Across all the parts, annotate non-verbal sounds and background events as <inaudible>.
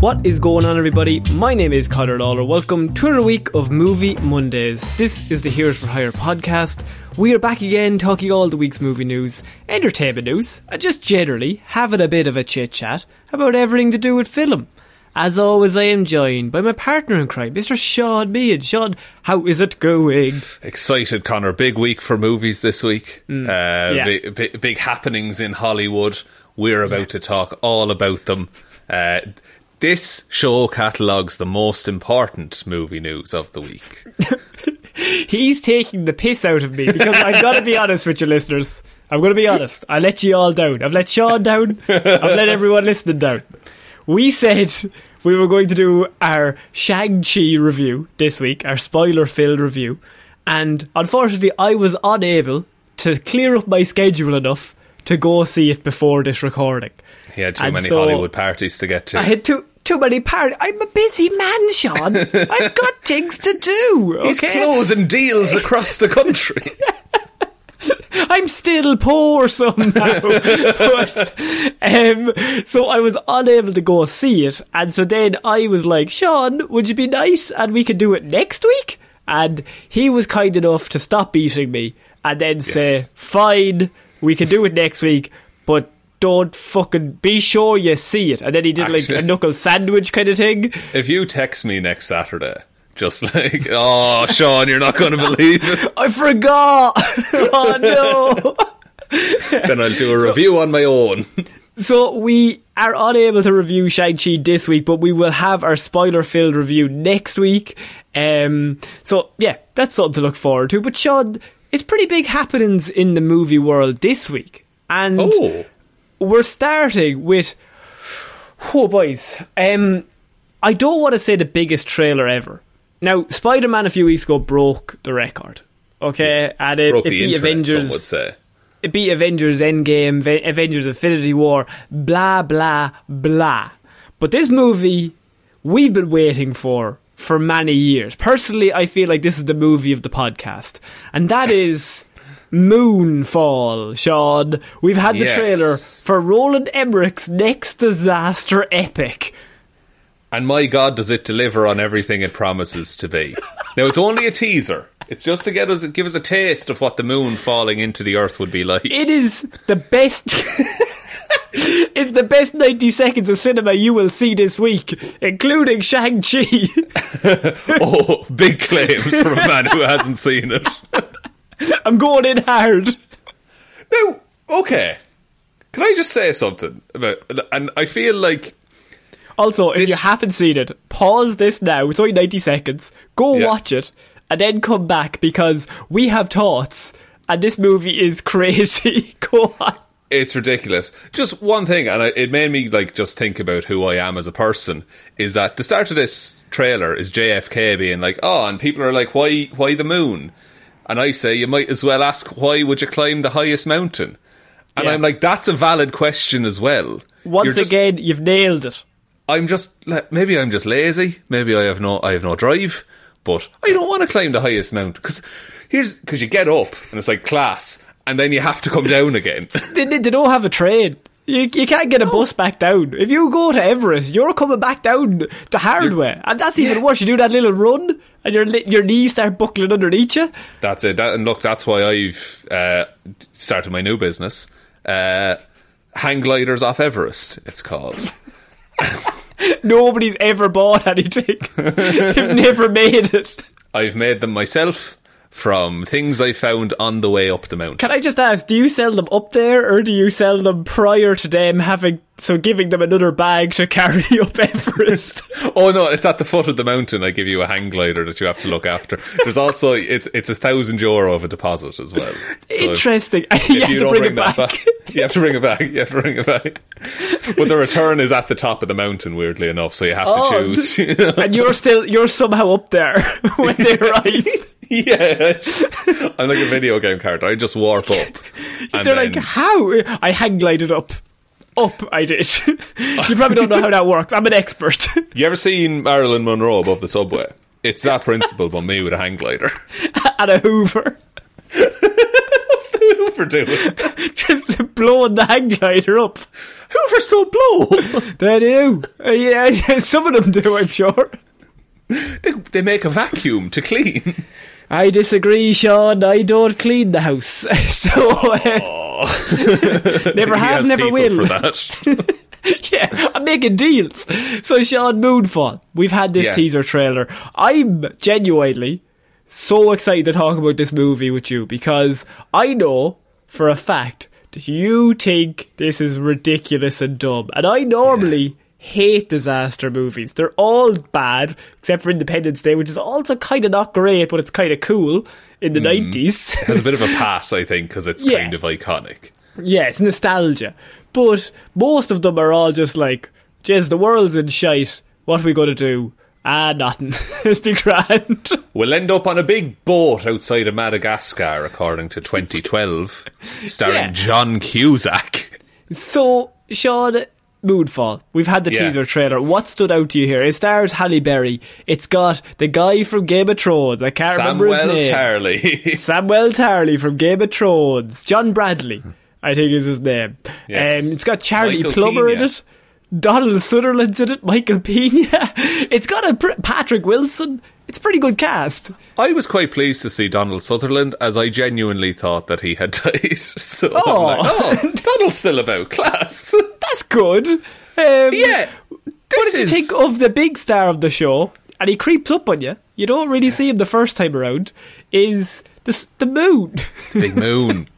What is going on, everybody? My name is Connor Lawler. Welcome to another week of Movie Mondays. This is the Heroes for Hire podcast. We are back again talking all the week's movie news, entertainment news, and just generally having a bit of a chit chat about everything to do with film. As always, I am joined by my partner in crime, Mr. Shaun Meighan. Sean, how is it going? Excited, Connor. Big week for movies this week. uh, yeah. big, big, big happenings in Hollywood. We're about to talk all about them. Uh, this show catalogues the most important movie news of the week. <laughs> He's taking the piss out of me because I've got to be honest with you, listeners. I'm going to be honest. I let you all down. I've let Sean down. I've let everyone listening down. We said we were going to do our Shang-Chi review this week, our spoiler-filled review, and unfortunately I was unable to clear up my schedule enough to go see it before this recording. He had too And many so- Hollywood parties to get to. I had too too many parties. I'm a busy man, Sean. I've got <laughs> things to do. Okay? He's closing deals across the country. <laughs> I'm still poor somehow. <laughs> but um, so I was unable to go see it, and so then I was like, Sean, would you be nice and we could do it next week? And he was kind enough to stop beating me and then say, fine, we can do it next week, but don't fucking be sure you see it. And then he did like a knuckle sandwich kind of thing. if you text me next Saturday, just like, <laughs> oh, Sean, you're not going to believe it, <laughs> I forgot. <laughs> oh no. then I'll do a review on my own. So we are unable to review Shang-Chi this week, but we will have our spoiler-filled review next week. Um, so yeah, that's something to look forward to. But Sean, it's pretty big happenings in the movie world this week. And Oh, we're starting with oh boys um i don't want to say the biggest trailer ever. Now spider-man a few weeks ago broke the record okay? And it, broke it the beat internet, avengers some would say. it beat avengers endgame Ve- avengers infinity war blah blah blah. But this movie we've been waiting for for many years. Personally i feel like this is the movie of the podcast. And that <laughs> is Moonfall, Sean. We've had the Yes. trailer for Roland Emmerich's next disaster epic. And my God, does it deliver on everything it promises to be? now, it's only a teaser. It's just to get us, give us a taste of what the moon falling into the earth would be like. It is the best. <laughs> it's the best 90 seconds of cinema you will see this week, including Shang-Chi. <laughs> oh, big claims from a man who hasn't seen it. <laughs> <laughs> I'm going in hard. Now, okay. Can I just say something about? And I feel like Also, if This- you haven't seen it, pause this now. It's only 90 seconds. Go Yeah. watch it and then come back because we have thoughts and this movie is <laughs> crazy. Go on. it's ridiculous. Just one thing, and I, it made me like just think about who I am as a person. Is that the start of this trailer is JFK being like, "Oh," and people are like, "Why? Why the moon?" And I say, "You might as well ask, why would you climb the highest mountain?" And Yeah. I'm like, "That's a valid question as well." Once just- again, you've nailed it. I'm just like, maybe I'm just lazy. Maybe I have no I have no drive. But I don't want to climb the highest mountain because here's because you get up and it's like class, and then you have to come down again. <laughs> They, they they don't have a train. You, you can't get a bus back down. If you go to Everest, you're coming back down the hard way. And that's even worse. You do that little run and your your knees start buckling underneath you. That's it. That, and look, that's why I've uh, started my new business. Uh, hang gliders off Everest, it's called. <laughs> Nobody's ever bought anything. <laughs> They've never made it. I've made them myself from things I found on the way up the mountain. Can I just ask, do you sell them up there or do you sell them prior to them having, so giving them another bag to <laughs> carry up Everest? <laughs> Oh no, it's at the foot of the mountain. I give you a hang glider that you have to look after. There's also it's it's a thousand euro of a deposit as well. So Interesting. <laughs> if you have you to don't bring, bring it back. back, you have to bring it back. You have to bring it back. But the return is at the top of the mountain, weirdly enough. So you have Oh, to choose. and you're still, you're somehow up there when they arrive. Yeah, I'm like a video game character. I just warp up. <laughs> They're then- like, how? I hang glided up. Up, I did. <laughs> you probably don't know how that works. I'm an expert. <laughs> you ever seen Marilyn Monroe above the subway? It's that principle, but me with a hang glider. and a Hoover. What's the Hoover doing? Just blowing the hang glider up. Hoover's so blow. They do. Uh, yeah, yeah, some of them do, I'm sure. they, they make a vacuum to clean. I disagree, Sean. I don't clean the house. <laughs> So, uh, <laughs> never have, never will. For that. <laughs> yeah, I'm making deals. So, Sean, Moonfall. We've had this Yeah. teaser trailer. I'm genuinely so excited to talk about this movie with you because I know for a fact that you think this is ridiculous and dumb. And I normally hate disaster movies. They're all bad, except for Independence Day, which is also kind of not great, but it's kind of cool in the 90s. <laughs> has a bit of a pass, I think, because it's Yeah. kind of iconic. Yeah, it's nostalgia. But most of them are all just like, Jez, the world's in shite. What are we going to do? Ah, nothing. <laughs> it's been grand. We'll end up on a big boat outside of Madagascar, according to 2012, starring Yeah. John Cusack. so, Sean, Moonfall. We've had the Yeah. teaser trailer. What stood out to you here? It stars Halle Berry. It's got the guy from Game of Thrones. I can't remember his name. Charlie. <laughs> Samwell Tarly from Game of Thrones. John Bradley, I think is his name. Yes. Um, it's got Charlie Michael Plummer in it. Donald Sutherland's in it. <laughs> Michael Pena. It's got a Patrick Wilson. It's a pretty good cast. I was quite pleased to see Donald Sutherland, as I genuinely thought that he had <laughs> died. So Oh. Like, oh, Donald's still about. Class. <laughs> That's good. Um, yeah. What did you is think of the big star of the show? And he creeps up on you. You don't really see him the first time around. Is the the moon? The big Moon.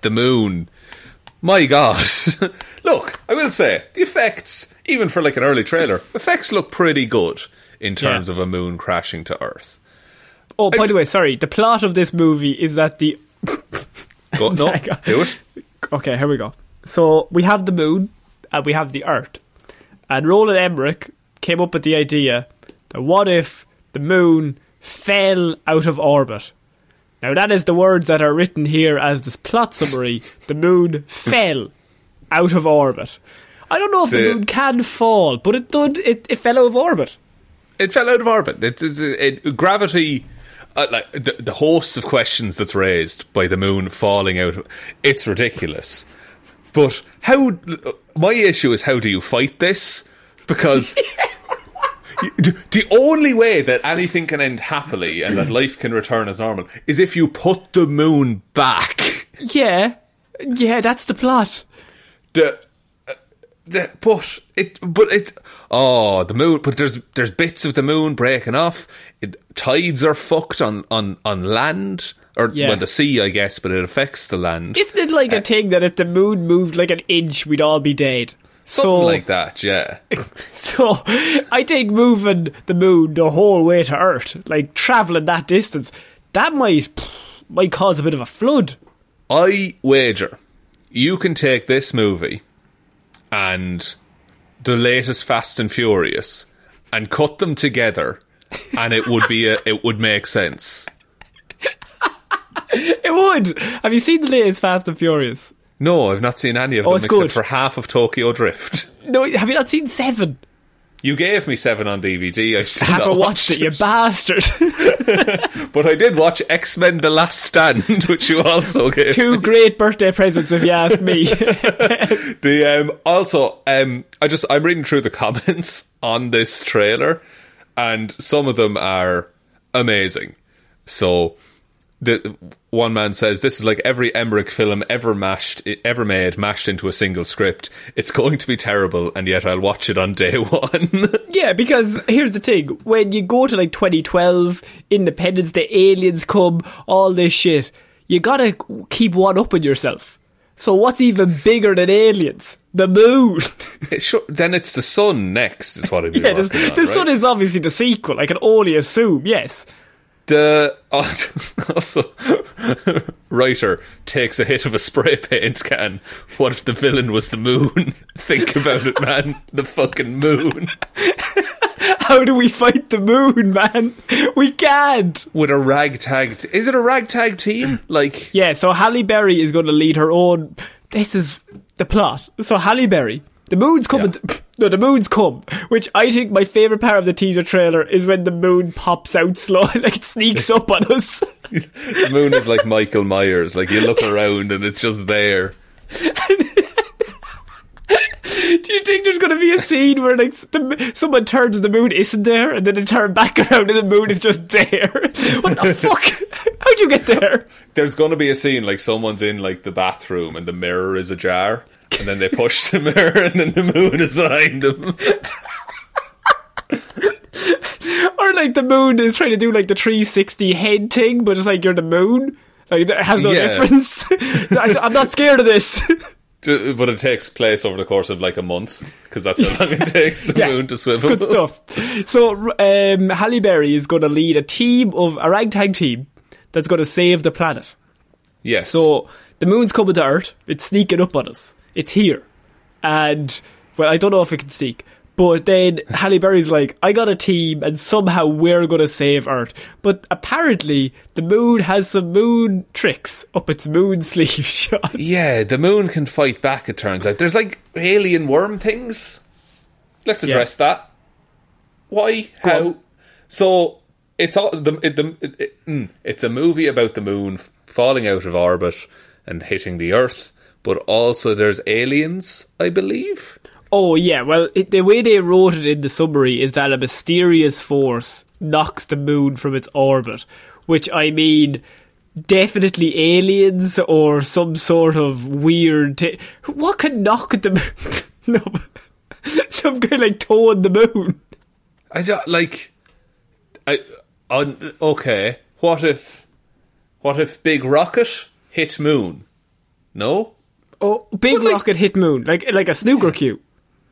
the Moon. My God. <laughs> look, I will say, the effects, even for like an early trailer, effects look pretty good in terms Yeah. of a moon crashing to Earth. oh, by the way, sorry. The plot of this movie is that the Go, <laughs> no, do it. Okay, here we go. So we have the moon and we have the earth. And Roland Emmerich came up with the idea that what if the moon fell out of orbit? Now that is the words that are written here as this plot summary. the moon <laughs> fell out of orbit. I don't know if the, The- moon can fall, but it did. It, it fell out of orbit. It fell out of orbit. It, it's it, gravity, uh, like the, the host of questions that's raised by the moon falling out. It's ridiculous. But how? My issue is how do you fight this? Because <laughs> the only way that anything can end happily and that life can return as normal is if you put the moon back. Yeah, yeah, that's the plot. The, the but it but it oh the moon but there's there's bits of the moon breaking off. It, tides are fucked on on on land. or Yeah. well, the sea, I guess, but it affects the land. Isn't it like a uh, thing that if the moon moved like an inch, we'd all be dead? Something so, like that, yeah. <laughs> so I think moving the moon the whole way to Earth, like traveling that distance, that might might cause a bit of a flood. I wager you can take this movie and the latest Fast and Furious and cut them together, and it would be a, <laughs> it would make sense. It would. Have you seen the latest Fast and Furious? No, I've not seen any of Oh, them it's except good. for half of Tokyo Drift. No, have you not seen Seven? You gave me seven on DVD. I've still Haven't watched it, you bastard. <laughs> but I did watch X Men: The Last Stand, <laughs> which you also gave. Two great birthday presents, if you ask me. <laughs> The um, also, um, I just I'm reading through the comments on this trailer, and some of them are amazing. So, the one man says this is like every Emmerich film ever mashed, ever made, mashed into a single script. It's going to be terrible, and yet I'll watch it on day <laughs> one. Yeah, because here's the thing: when you go to like 2012, Independence Day, aliens come, all this shit, you gotta keep one up on yourself. So what's even bigger than aliens? The moon. <laughs> It sure, then it's the sun next, is what I'd yeah, the, on, the right? sun is obviously the sequel. I can only assume. Yes. The also, <laughs> also writer takes a hit of a spray paint can. What if the villain was the moon? <laughs> Think about it, man. The fucking moon <laughs> How do we fight the moon, man? We can't. with a ragtag. T- is it a ragtag team? Like Yeah, so Halle Berry is going to lead her own. This is the plot. So Halle Berry, the moon's coming. Yeah. No, the moon's come. Which I think my favorite part of the teaser trailer is when the moon pops out slow, <laughs> like it sneaks up on us. <laughs> the moon is like Michael Myers. Like you look around and it's just there. <laughs> <laughs> Do you think there's going to be a scene where like the, someone turns and the moon isn't there, and then they turn back <laughs> around and the moon is just there? <laughs> what the fuck? How'd you get there? There's going to be a scene like someone's in like the bathroom and the mirror is ajar, and then they push the mirror and then the moon is behind them. Or like the moon is trying to do like the 360 head thing, but it's like you're the moon. Like it has no Yeah. difference. I'm not scared of this. But it takes place over the course of like a month because that's how long it <laughs> takes the Yeah, moon to swivel. Good stuff. So um, Halle Berry is going to lead a team of a ragtag team that's going to save the planet. Yes. So the moon's coming to Earth. It's sneaking up on us. It's here, and well, I don't know if it can sneak. But then Halle Berry's like, I got a team, and somehow we're going to save Earth. But apparently, the moon has some moon tricks up its moon <laughs> sleeve, Sean. Yeah, the moon can fight back, it turns out. There's like alien worm things. Let's address that. Why? How? on. So, it's all the, it, the it, it, mm, it's a movie about the moon falling out of orbit and hitting the Earth, but also there's aliens, I believe. Oh yeah, well it, the way they wrote it in the summary is that a mysterious force knocks the moon from its orbit, which I mean definitely aliens or some sort of weird. T- what could knock the moon? <laughs> no, some kind of like toe on the moon. I don't like. I on okay. What if? What if Big Rocket hit Moon? No. Oh, big But, like- rocket hit moon like like a snooker cue.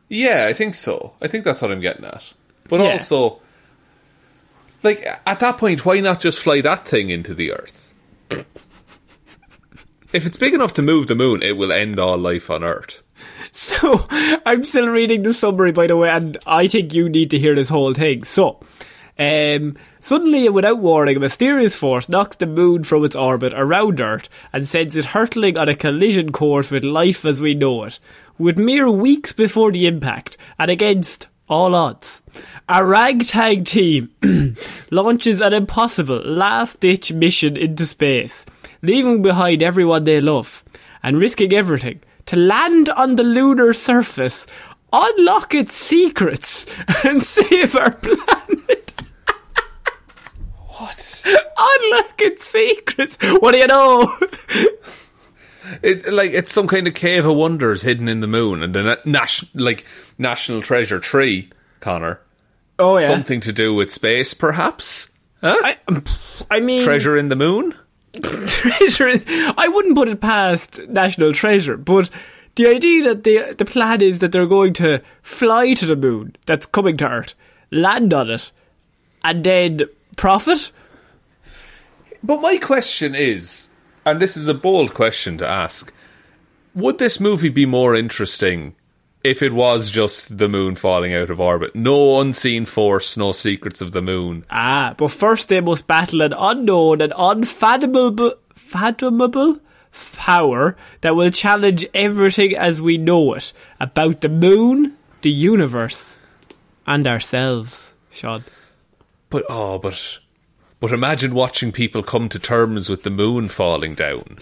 Yeah, I think so. I think that's what I'm getting at. But Yeah. also, like at that point, why not just fly that thing into the Earth? <laughs> if it's big enough to move the moon, it will end all life on Earth. So I'm still reading the summary, by the way, and I think you need to hear this whole thing. So, um, suddenly and without warning, a mysterious force knocks the moon from its orbit around Earth and sends it hurtling on a collision course with life as we know it, with mere weeks before the impact and against all odds. A ragtag team <clears throat> launches an impossible last-ditch mission into space, leaving behind everyone they love and risking everything to land on the lunar surface, unlock its secrets, <laughs> and save our planet. What? <laughs> unlock its secrets. What do you know? <laughs> It, like it's some kind of cave of wonders hidden in the moon, and the na- nas- like national treasure tree, Connor. Oh yeah. Something to do with space, perhaps? Huh? I, um, I mean, treasure in the moon. <laughs> treasure. I wouldn't put it past National Treasure, but the idea that the the plan is that they're going to fly to the moon, that's coming to Earth, land on it, and then profit. But my question is, and this is a bold question to ask, would this movie be more interesting if it was just the moon falling out of orbit? No unseen force, no secrets of the moon. Ah, but first they must battle an unknown and unfathomable fathomable power that will challenge everything as we know it about the moon, the universe, and ourselves. Sean. But oh, but but imagine watching people come to terms with the moon falling down.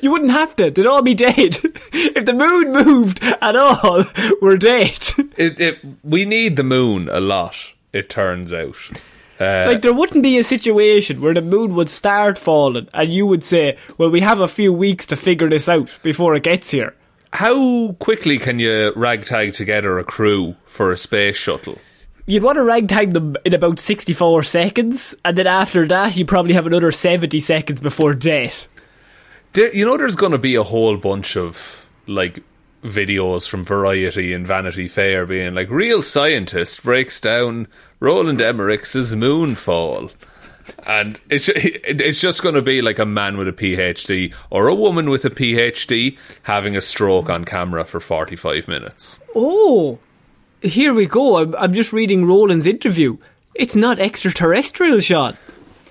You wouldn't have to. They'd all be dead. <laughs> if the moon moved at all, we're dead. <laughs> It, it, we need the moon a lot. It turns out. Uh, like there wouldn't be a situation where the moon would start falling and you would say, "Well, we have a few weeks to figure this out before it gets here." how quickly can you ragtag together a crew for a space shuttle? You'd want to ragtag them in about 64 seconds, and then after that, you probably have another 70 seconds before death. There, you know, there's going to be a whole bunch of like videos from Variety and Vanity Fair being like, "Real scientist breaks down Roland Emmerich's Moonfall," and it's it's just going to be like a man with a PhD or a woman with a PhD having a stroke on camera for 45 minutes. Oh, here we go. I'm, I'm just reading Roland's interview. It's not extraterrestrial, Sean.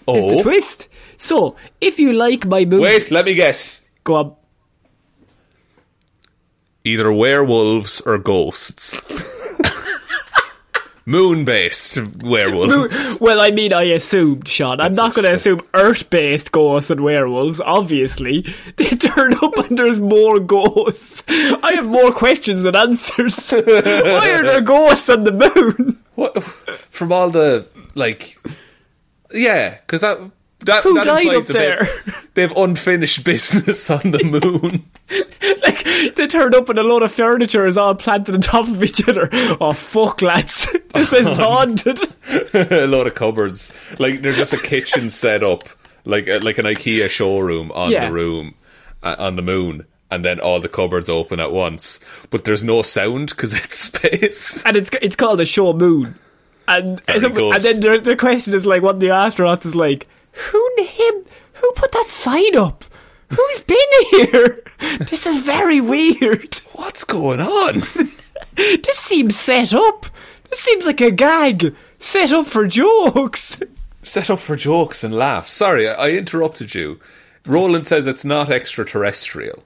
Oh, the twist. So, if you like my movies, wait, let me guess. go on. Either werewolves or ghosts. <laughs> Moon-based werewolves. Well, I mean, I assumed, Sean. I'm not going to assume Earth-based ghosts and werewolves. Obviously, <laughs> they turn up and there's more ghosts. I have more questions than answers. <laughs> Why are there ghosts on the moon? What from all the like? Yeah, because that that, Who that died up there? They have unfinished <laughs> business on the moon. <laughs> They turned up and a load of furniture is all planted on top of each other. Oh fuck, lads! <laughs> This is <laughs> haunted. a load of cupboards. Like they're just a kitchen set up, like uh, like an IKEA showroom on Yeah. the room uh, on the moon. And then all the cupboards open at once, but there's no sound because it's space. and it's it's called a show moon. And and then the, the question is like, what the astronauts is like, who named, who put that sign up? Who's been here? This is very weird. What's going on? <laughs> This seems set up. This seems like a gag set up for jokes. Set up for jokes and laughs. Sorry, I, I interrupted you. Roland says it's not extraterrestrial.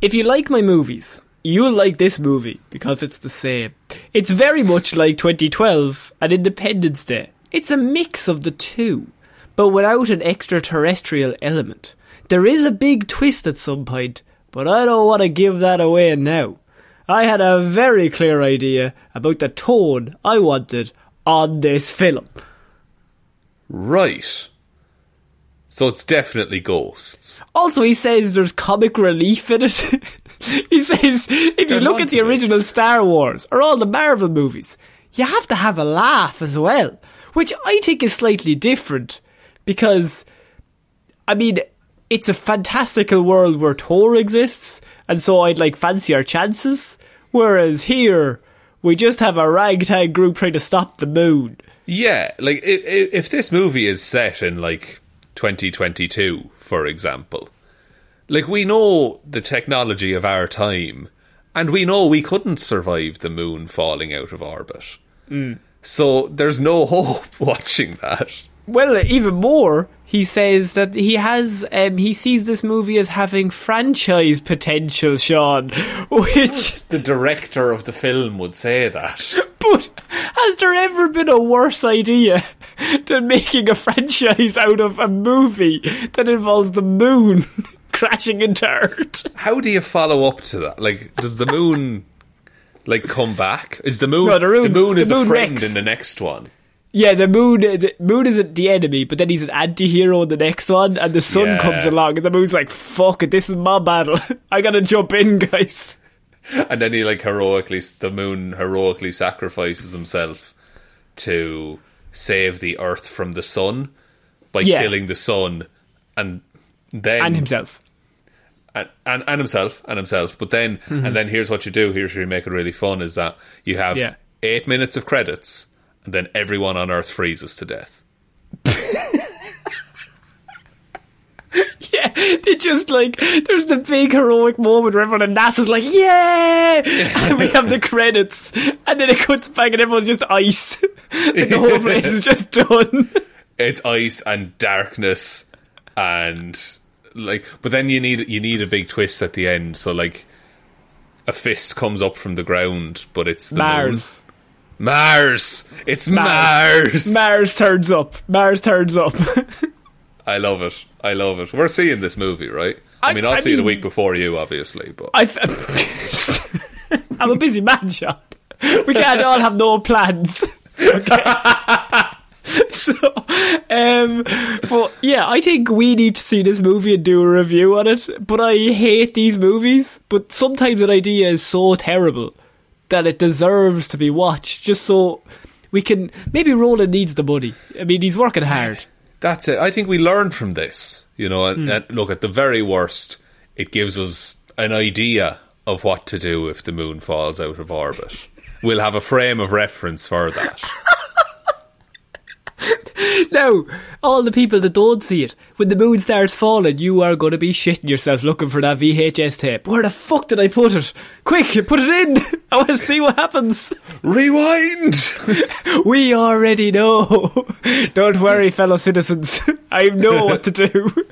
If you like my movies, you'll like this movie because it's the same. It's very much like 2012 and Independence Day. It's a mix of the two, but without an extraterrestrial element. There is a big twist at some point, but I don't want to give that away now. I had a very clear idea about the tone I wanted on this film. Right. So it's definitely ghosts. Also, he says there's comic relief in it. <laughs> he says if you look at the original Star Wars or all the Marvel movies, you have to have a laugh as well, which I think is slightly different because, I mean, it's a fantastical world where Thor exists, and so I'd like fancy our chances. Whereas here, we just have a ragtag group trying to stop the moon. Yeah, like i- i- if this movie is set in like 2022, for example, like we know the technology of our time, and we know we couldn't survive the moon falling out of orbit. Mm. So there's no <laughs> hope watching that. Well, even more, he says that he has, um, he sees this movie as having franchise potential, Sean. <laughs> Which, The director of the film would say that. <laughs> but has there ever been a worse idea <laughs> than making a franchise out of a movie that involves the moon crashing into Earth? How do you follow up to that? Like, does the moon like come back? Is the moon No, the moon- moon is the a friend wrecks. in the next one? Yeah, the moon, the moon isn't the enemy, but then he's an anti-hero in the next one, and the sun Yeah. comes along, and the moon's like, fuck it, this is my battle. <laughs> I gotta jump in, guys. And then he like heroically, the moon heroically sacrifices himself to save the Earth from the sun. by Yeah. killing the sun, and then and himself. and, and, and himself and himself. But then and mm-hmm. then here's what you do. Here's where you make it really fun: is that you have Yeah. eight minutes of credits, and then everyone on Earth freezes to death. <laughs> Yeah, they just like there's the big heroic moment where everyone in NASA's like, yeah, and we have the credits, and then it cuts back and everyone's just ice, <laughs> the whole <laughs> place is just done. It's ice and darkness, and like. But then you need you need a big twist at the end. So like, a fist comes up from the ground, but it's the moon. Mars. It's Mars. Mars. Mars turns up. Mars turns up. <laughs> I love it. I love it. We're seeing this movie, right? I, I- mean, I'll I see it a week before you, obviously, but I f- <laughs> I'm a busy man, Sean. We can't all have no plans. <laughs> Okay. so, um, but yeah, I think we need to see this movie and do a review on it. But I hate these movies. But sometimes an idea is so terrible that it deserves to be watched, just so we can. Maybe Roland needs the money. I mean, he's working hard. that's it. I think we learn from this, you know. And, hmm. and look, at the very worst, it gives us an idea of what to do if the moon falls out of orbit. we'll have a frame of reference for that. <laughs> <laughs> Now, all the people that don't see it, when the moon starts falling, you are going to be shitting yourself looking for that VHS tape. Where the fuck did I put it? Quick, put it in! <laughs> I want to see what happens. Rewind. <laughs> We already know. Don't worry, fellow citizens. I know what to do.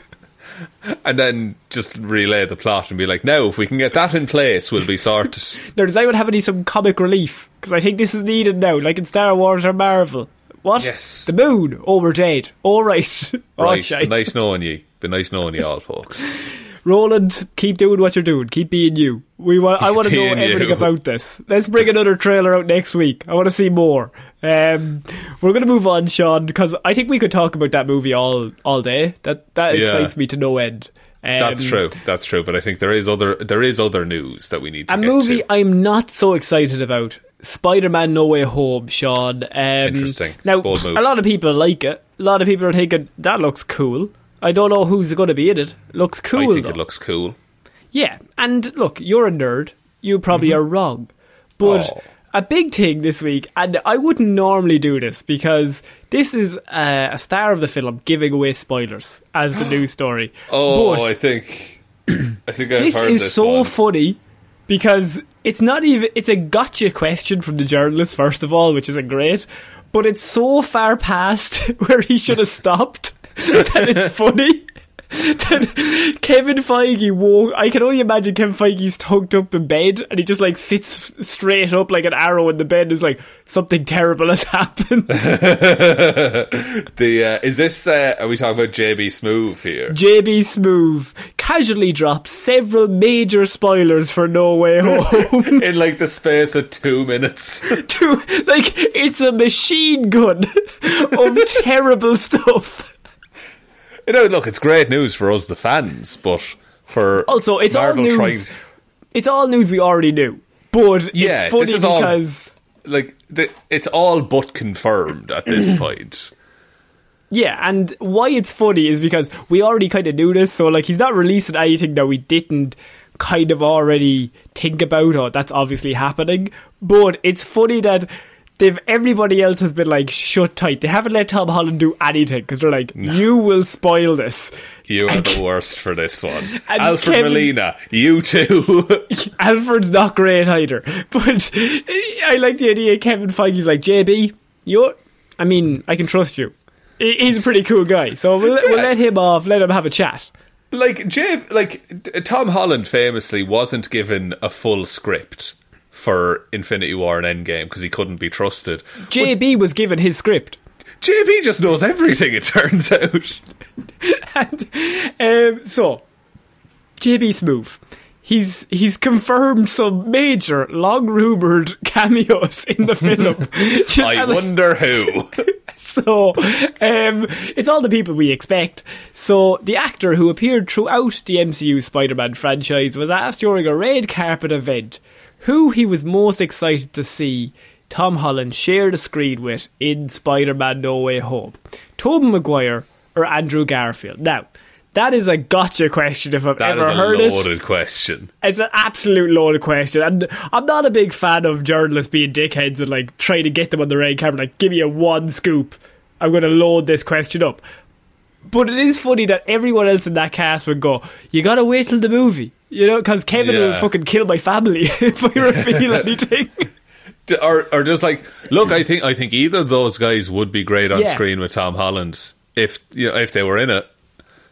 and then just relay the plot and be like, now if we can get that in place, we'll be sorted. Now, does anyone have any some comic relief? Because I think this is needed now, like in Star Wars or Marvel. What? Yes. The moon. Oh, we're dead. All right. <laughs> All right, nice knowing you. Been nice knowing you all, folks. <laughs> Roland, keep doing what you're doing. Keep being you. We want. I want to know everything you. <laughs> about this. Let's bring another trailer out next week. I want to see more. Um, we're going to move on, Sean, because I think we could talk about that movie all all day. That that Yeah. excites me to no end. Um, That's true. That's true. But I think there is other there is other news that we need to A movie to. I'm not so excited about. Spider-Man: No Way Home, Sean. Um, Interesting. Now, Bold move. a lot of people like it. A lot of people are thinking that looks cool. I don't know who's going to be in it. Looks cool. I think though. it looks cool. Yeah, and look, you're a nerd. You probably are wrong. But Mm-hmm. Oh. a big thing this week, and I wouldn't normally do this because this is uh, a star of the film giving away spoilers as the <gasps> news story. Oh, But I think I think I've this heard is this so one. funny because it's not even it's a gotcha question from the journalist first of all, which isn't great, but it's so far past <laughs> where he should have stopped <laughs> that it's funny. Kevin Feige woke. I can only imagine Kevin Feige's tucked up in bed and he just like sits straight up like an arrow in the bed. And is like something terrible has happened. <laughs> the uh, is this? Uh, are we talking about JB Smoove here? JB Smoove casually drops several major spoilers for No Way Home. <laughs> In like the space of two minutes. <laughs> to like it's a machine gun of terrible stuff. You know, look, it's great news for us, the fans, but for Also, it's all news. trying, It's all news we already knew, but Yeah, it's funny this is all- because like the, it's all but confirmed at this <clears throat> point. yeah, and why it's funny is because we already kind of knew this. So like, he's not releasing anything that we didn't kind of already think about, or that's obviously happening. But it's funny that. They've everybody else has been like shut tight. They haven't let Tom Holland do anything because they're like, you will spoil this. You are the worst for this one, <laughs> And Alfred Kevin- Molina. You too. <laughs> Alfred's not great either. <laughs> But I like the idea Kevin Feige's like, JB, You're, I mean, I can trust you. He's a pretty cool guy, so we'll, we'll let him off, let him have a chat. like Jim, like Tom Holland famously wasn't given a full script for Infinity War and Endgame because he couldn't be trusted. JB was given his script. JB just knows everything. It turns <laughs> out. And, um, so, JB Smoove. He's he's confirmed some major, long rumored <laughs> cameos in the film. <laughs> I wonder who. So, um, it's all the people we expect. So, the actor who appeared throughout the MCU Spider Man franchise was asked during a red carpet event who he was most excited to see Tom Holland share the screen with in Spider Man No Way Home. Tobey Maguire, or Andrew Garfield? Now, that is a gotcha question if I've That ever heard it. That is a loaded question. It's an absolute loaded question, and I'm not a big fan of journalists being dickheads and like trying to get them on the right camera. Like, give me a one scoop. I'm going to load this question up. But it is funny that everyone else in that cast would go, "You got to wait till the movie," you know, because Kevin will fucking kill my family <laughs> if I reveal <laughs> anything. Or, or just like, look, I think I think either of those guys would be great on Yeah. screen with Tom Holland if you know, if they were in it.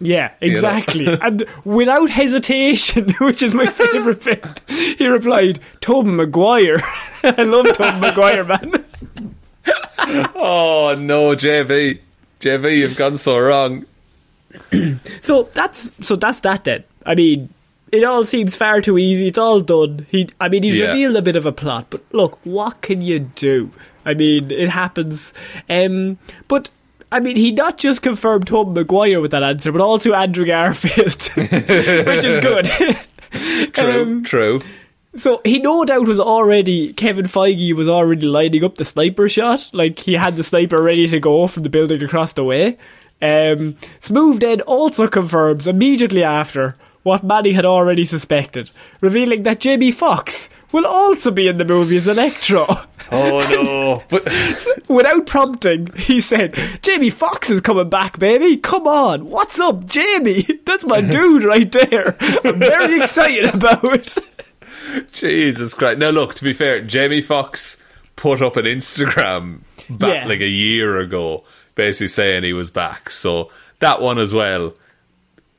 Yeah, know? exactly. <laughs> and without hesitation, which is my favourite bit, he replied, Tobin Maguire. I love Tobin Maguire, man. Oh no, JV, JV, you've gone so wrong. <clears throat> So that's so that's that then. I mean, it all seems far too easy. It's all done. He, I mean, he's Yeah. revealed a bit of a plot, but look, what can you do? I mean, it happens. Um, but I mean, he not just confirmed Tom Maguire with that answer, but also Andrew Garfield, <laughs> which is good. <laughs> True, Um, true. So he no doubt was already Kevin Feige was already lining up the sniper shot. Like he had the sniper ready to go from the building across the way. Um, Smoove then also confirms immediately after what Manny had already suspected, revealing that Jamie Foxx will also be in the movie as Electro. Oh <laughs> no, but Without prompting, he said, Jamie Foxx is coming back, baby. Come on. What's up, Jamie? <laughs> That's my <laughs> dude right there. I'm very excited about it. Jesus Christ! Now look, to be fair, Jamie Foxx put up an Instagram back Yeah. like a year ago, basically saying he was back. So that one as well.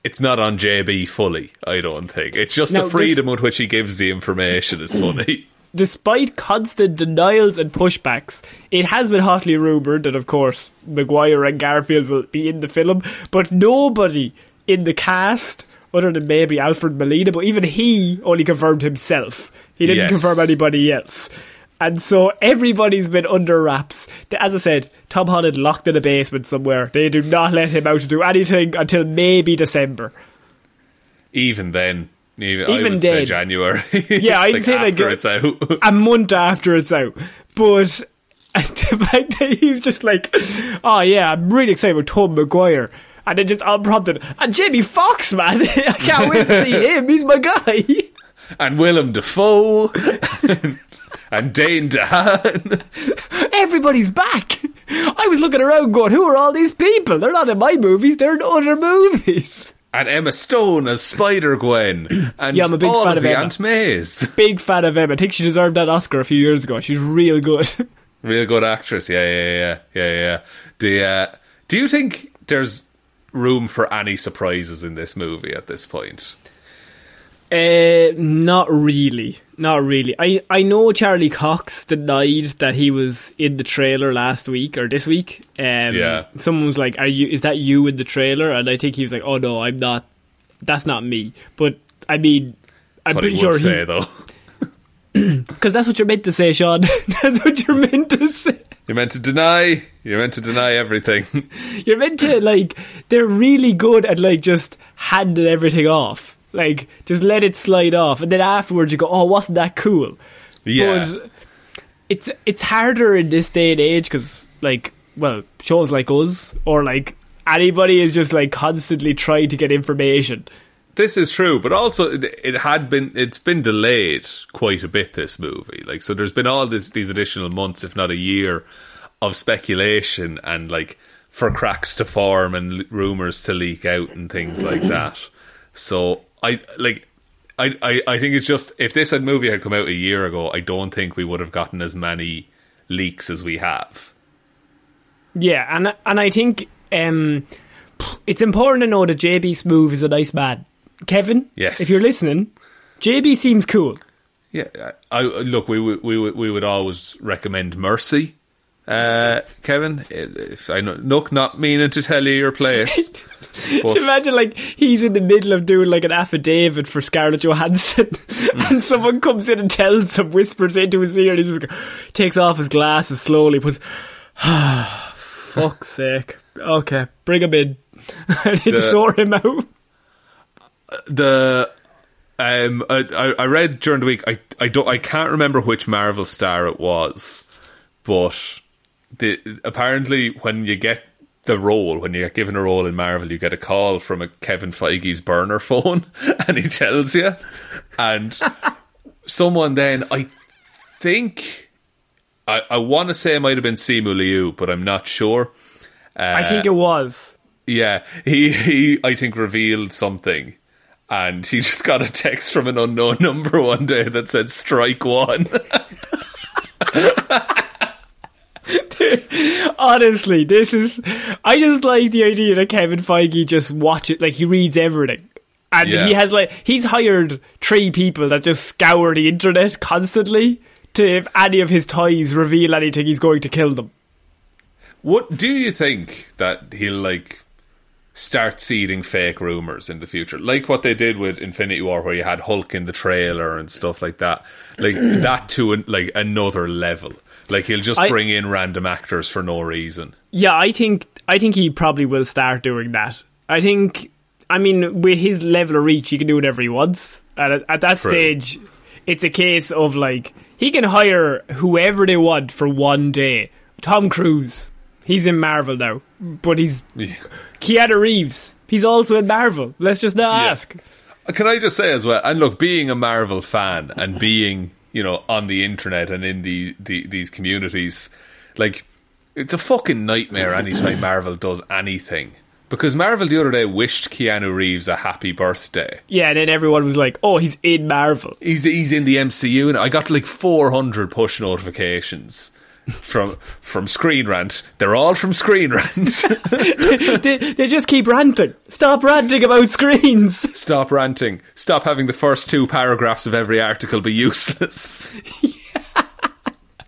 It's not on JB fully, I don't think. It's just Now, the this- freedom with which he gives the information is funny. <clears throat> despite constant denials and pushbacks, it has been hotly rumoured that, of course, Maguire and Garfield will be in the film, but nobody in the cast, other than maybe Alfred Molina, but even he only confirmed himself. He didn't Yes. confirm anybody else. And so everybody's been under wraps. As I said, Tom Holland locked in a basement somewhere. They do not let him out to do anything until maybe December. Even then, even, I Even would say then. January. <laughs> <laughs> Yeah, I'd like say, like, after it's out. <laughs> a month after it's out. But the fact that he was just like, oh yeah, I'm really excited about Tom McGuire. And then just unprompted, and Jamie Foxx, man, I can't wait to see him. He's my guy. and Willem Dafoe and Dane DeHaan. <laughs> Everybody's back. I was looking around going, who are all these people? They're not in my movies, they're in other movies. And Emma Stone as Spider Gwen, and <clears throat> Yeah, I'm a big all fan of of the Emma. Aunt Mays. <laughs> Big fan of Emma. I think she deserved that Oscar a few years ago. She's real good. <laughs> Real good actress. Yeah, yeah, yeah, yeah, yeah. The, uh, do you think there's room for any surprises in this movie at this point? Uh, not really. Not really. I, I know Charlie Cox denied that he was in the trailer last week or this week. Um, Yeah. Someone was like, "Are you? Is that you in the trailer?" And I think he was like, "Oh no, I'm not. That's not me." But I mean, I'm pretty he sure would he say, though. <laughs> because that's what you're meant to say, Sean. <laughs> that's what you're meant to say. You're meant to deny. You're meant to deny everything. <laughs> You're meant to like. They're really good at like just handing everything off. Like just let it slide off, and then afterwards you go, "Oh, wasn't that cool?" yeah. But it's it's harder in this day and age because like well shows like us or like anybody is just like constantly trying to get information. This is true, but also it, had been it's been delayed quite a bit. This movie, like, so there's been all this these additional months, if not a year, of speculation and like for cracks to form and rumors to leak out and things like that. So I like. I, I, I think it's just if this had movie had come out a year ago, I don't think we would have gotten as many leaks as we have. Yeah, and and I think um, it's important to know that JB Smoove is a nice man. Kevin, Yes. if you're listening, JB seems cool. Yeah, I, I look. We would we would we would always recommend Mercy, uh, Kevin. If I know, look, not meaning to tell you your place, <laughs> but Imagine like he's in the middle of doing like an affidavit for Scarlett Johansson, <laughs> and someone comes in and tells him, whispers into his ear, and he just takes off his glasses slowly, puts, <sighs> fuck's <laughs> sake, okay, bring him in. I need to The- sort him out. the um, I, I I read during the week. I I don't I can't remember which Marvel star it was, but the apparently when you get the role when you get given a role in Marvel, you get a call from a Kevin Feige's burner <laughs> phone, and he tells you, and <laughs> someone then I think I, I want to say it might have been Simu Liu, but I'm not sure. I think uh, it was. Yeah, he he I think revealed something. And he <laughs> just got a text from an unknown number one day that said strike one. <laughs> Honestly, this is. I just like the idea that Kevin Feige just watch it, like he reads everything. And Yeah. he has like he's hired three people that just scour the internet constantly to if any of his toys reveal anything, he's going to kill them. What do you think that he'll like start seeding fake rumors in the future, like what they did with Infinity War, where you had Hulk in the trailer and stuff like that, like that to an, like another level. Like he'll just I- bring in random actors for no reason. Yeah, I think I think he probably will start doing that. I think I mean with his level of reach, he can do whatever he wants. And at, at that True. stage, it's a case of like he can hire whoever they want for one day. Tom Cruise, he's in Marvel now, but he's Keanu Reeves. He's also in Marvel. Let's just not Yeah. ask. Uh, can I just say as well? And look, being a Marvel fan and being you know on the internet and in the, the these communities, like it's a fucking nightmare anytime <coughs> Marvel does anything. Because Marvel the other day wished Keanu Reeves a happy birthday. Yeah, and then everyone was like, "Oh, he's in Marvel." He's he's in the MCU, and I got like 400 push notifications from from Screen Rant. They're all from Screen Rant. <laughs> they, they just keep ranting. Stop ranting about screens. Stop ranting. Stop having the first two paragraphs of every article be useless.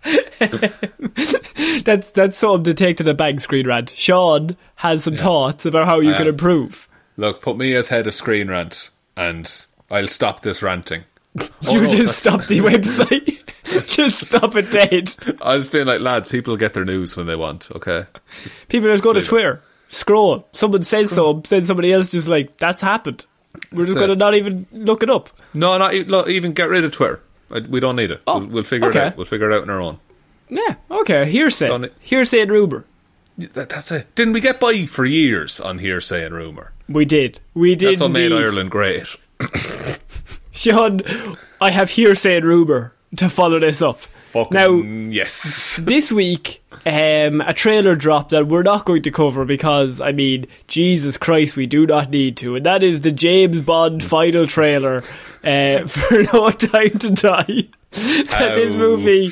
<laughs> that's that's something to take to the bank. Screen rant. Shaun has some thoughts about how you I can um, improve. Look, put me as head of Screen Rant, and I'll stop this ranting. <laughs> you Oh, no, just stop the website. <laughs> just stop it dead. I was being like, lads, people get their news when they want. Okay, People just go to Leave it. Twitter, scroll. Someone says so, then somebody else just like that's happened. We're just going to not even look it up. no, not look, even get rid of Twitter. I, we don't need it. Oh, we'll, we'll figure okay. it out. We'll figure it out on our own. Yeah, okay. Hearsay, Done it. hearsay and rumor. That, that's it. Didn't we get by for years on hearsay and rumor? We did. We did. That's what made. Ireland great. <laughs> Shaun, I have hearsay and rumor to follow this up. Fucking Now, yes. <laughs> this week, um, a trailer dropped that we're not going to cover because, I mean, Jesus Christ, we do not need to, and that is the James Bond final trailer uh, <laughs> for No Time to Die. that this movie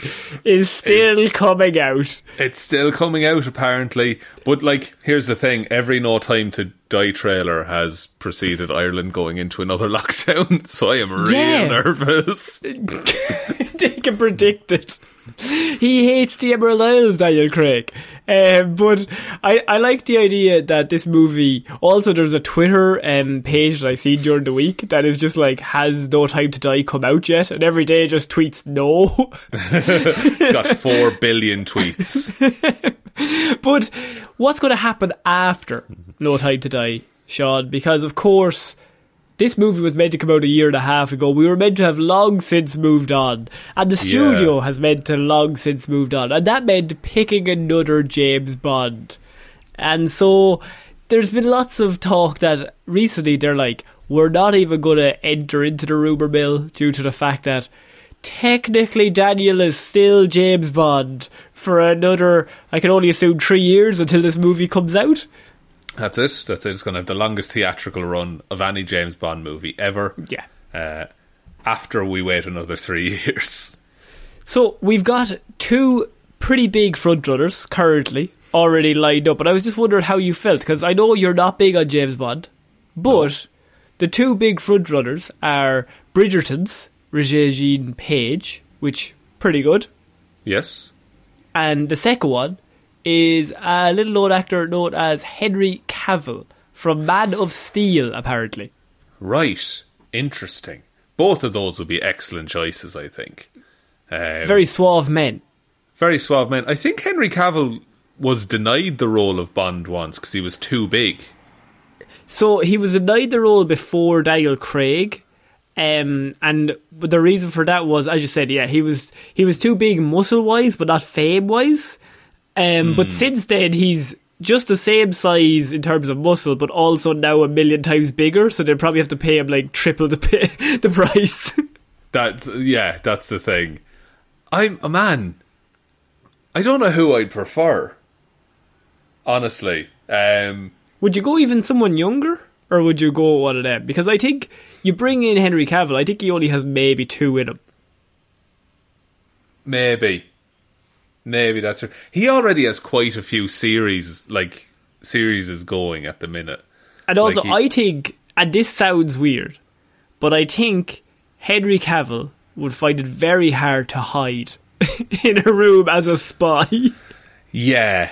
is still coming out. It's still coming out apparently, but like, here's the thing: every No Time to Die trailer has preceded Ireland going into another <laughs> lockdown, so I am real Yeah. nervous. <laughs> they can predict it. He hates the Emerald Isles, Daniel Craig. Um, but I, I like the idea that this movie. Also, there's a Twitter um, page that I see during the week that is just like, "Has No Time to Die come out yet?" And every day it just tweets no. <laughs> It's got four billion tweets. <laughs> but what's going to happen after No Time to Die, Shaun? Because of course. This movie was meant to come out a year and a half ago. We were meant to have long since moved on. And the studio Yeah. has meant to long since moved on. And that meant picking another James Bond. And so there's been lots of talk that recently they're like, we're not even going to enter into the rumour mill due to the fact that technically Daniel is still James Bond for another, I can only assume, three years until this movie comes out. That's it. That's it. It's going to have the longest theatrical run of any James Bond movie ever. Yeah. Uh, after we wait another three <laughs> years. So we've got two pretty big frontrunners currently already lined up, and I was just wondering how you felt because I know you're not big on James Bond, but the two big frontrunners are Bridgerton's Regé-Jean Page, which pretty good, Yes. and the second one is a little known actor known as Henry Cavill from Man of Steel, apparently. Right. Interesting. Both of those would be excellent choices, I think. Um, Very suave men. very suave men. I think Henry Cavill was denied the role of Bond once because he was too big. So he was denied the role before Daniel Craig, um, and the reason for that was, as you said, yeah, he was he was too big muscle wise, but not fame wise. Um, But since then, he's just the same size in terms of muscle, but also now a million times bigger. So they'd probably have to pay him like triple the pay, <laughs> the price. That's yeah, that's the thing. I'm a man. I don't know who I'd prefer. Honestly, um, would you go even someone younger, or would you go one of them? Because I think you bring in Henry Cavill. I think he only has maybe two in him. maybe, maybe that's her. He already has quite a few series, like series is going at the minute. And also, Like he- I think, and this sounds weird, but I think Henry Cavill would find it very hard to hide <laughs> in a room as a spy. Yeah,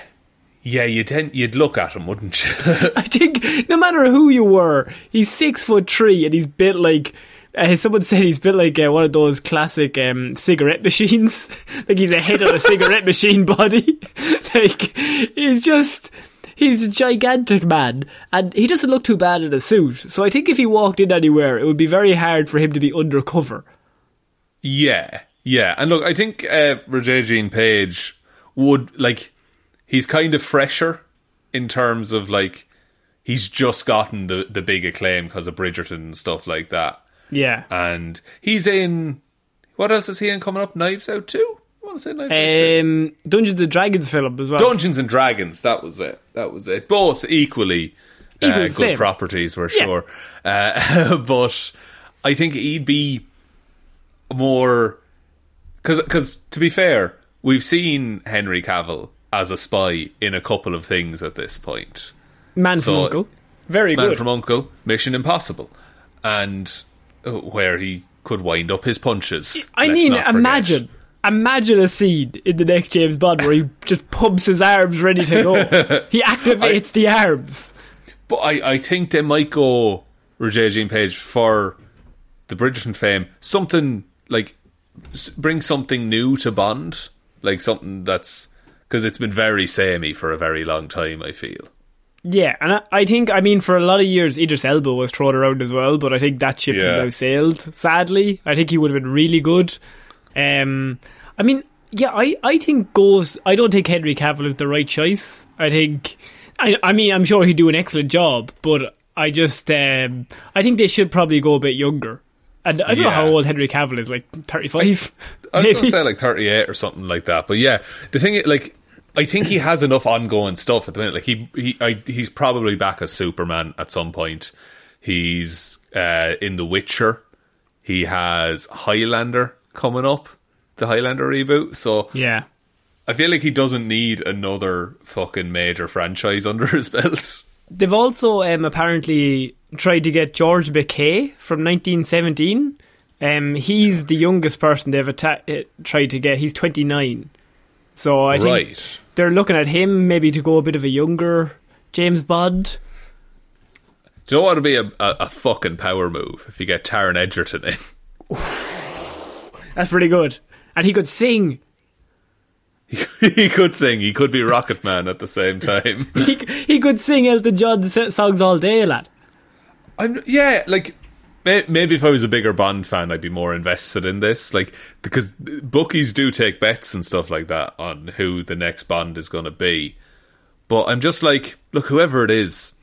yeah, you'd you'd look at him, wouldn't you? <laughs> I think no matter who you were, he's six foot three and he's built like. Uh, someone said he's built like uh, one of those classic um, cigarette machines. <laughs> like he's a head on a cigarette machine body. <laughs> like he's just he's a gigantic man, and he doesn't look too bad in a suit. So I think if he walked in anywhere, it would be very hard for him to be undercover. Yeah, yeah, and look, I think uh, Regé-Jean Page would like he's kind of fresher in terms of like he's just gotten the the big acclaim because of Bridgerton and stuff like that, Yeah. and he's in what else is he in coming up? Knives Out too. I want to say Knives Out too. Um, Dungeons and Dragons Philip, as well. Dungeons and Dragons. That was it. That was it. Both equally uh, good same. properties, we're Yeah. sure. Uh, <laughs> but I think he'd be more because to be fair, we've seen Henry Cavill as a spy in a couple of things at this point. Man from Uncle. Very Man good. Man from Uncle, Mission Impossible, and Uh, where he could wind up his punches. I Let's mean, forget. imagine, imagine a scene in the next James Bond where he just pumps his arms ready to go. <laughs> he activates the arms. But I, I think they might go Regé-Jean Page for the Bridgerton fame. Something like bring something new to Bond, like something that's because it's been very samey for a very long time. I feel. Yeah, and I, I think, I mean, for a lot of years, Idris Elba was thrown around as well, but I think that ship Yeah. has now sailed. Sadly, I think he would have been really good. Um, I mean, yeah, I, I think goes. I don't think Henry Cavill is the right choice. I think, I, I mean, I'm sure he'd do an excellent job, but I just, um, I think they should probably go a bit younger. And I don't know how old Henry Cavill is, like 35? I was Maybe. going to say like thirty eight or something like that. But yeah, the thing is, like. I think he has enough ongoing stuff at the minute. Like he, he, I, he's probably back as Superman at some point. He's uh, in The Witcher. He has Highlander coming up, the Highlander reboot. So Yeah. I feel like he doesn't need another fucking major franchise <laughs> under his belt. They've also um, apparently tried to get George MacKay from 1917. Um, he's the youngest person they've atta- uh, tried to get. He's 29. So I think Right. They're looking at him maybe to go a bit of a younger James Bond. Do you know what would be a, a, a fucking power move if you get Taron Egerton in? <laughs> That's pretty good. And he could sing. <laughs> he could sing. He could be Rocket Man at the same time. <laughs> He, he could sing Elton John songs all day, lad. I'm yeah, like maybe if I was a bigger Bond fan, I'd be more invested in this. Like because bookies do take bets and stuff like that on who the next Bond is going to be. But I'm just like, look, whoever it is,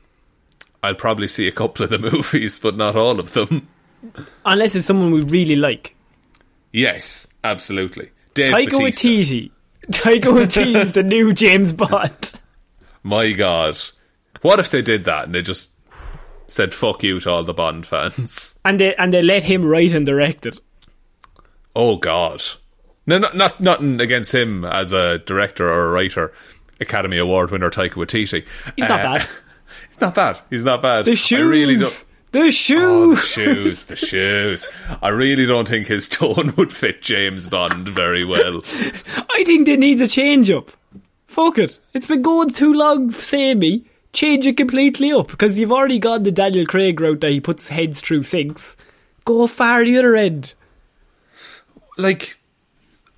I'll probably see a couple of the <laughs> movies, but not all of them. Unless it's someone we really like. Yes, absolutely. Dave Bautista. Waititi. <laughs> Taika Waititi is the new James Bond. <laughs> My God, what if they did that and they just said "fuck you" to all the Bond fans? <laughs> And they, and they let him write and direct it. Oh God, no, not not nothing against him as a director or a writer. Academy Award winner Taika Waititi. He's not Uh, bad. <laughs> He's not bad. He's not bad. The I shoes. really don't. The Oh, the shoes. shoes, the <laughs> shoes. I really don't think his tone would fit James Bond very well. I think they need a change up. Fuck it. It's been going too long, samey. Change it completely up because you've already gone the Daniel Craig route that he puts heads through sinks. Go far the other end. Like,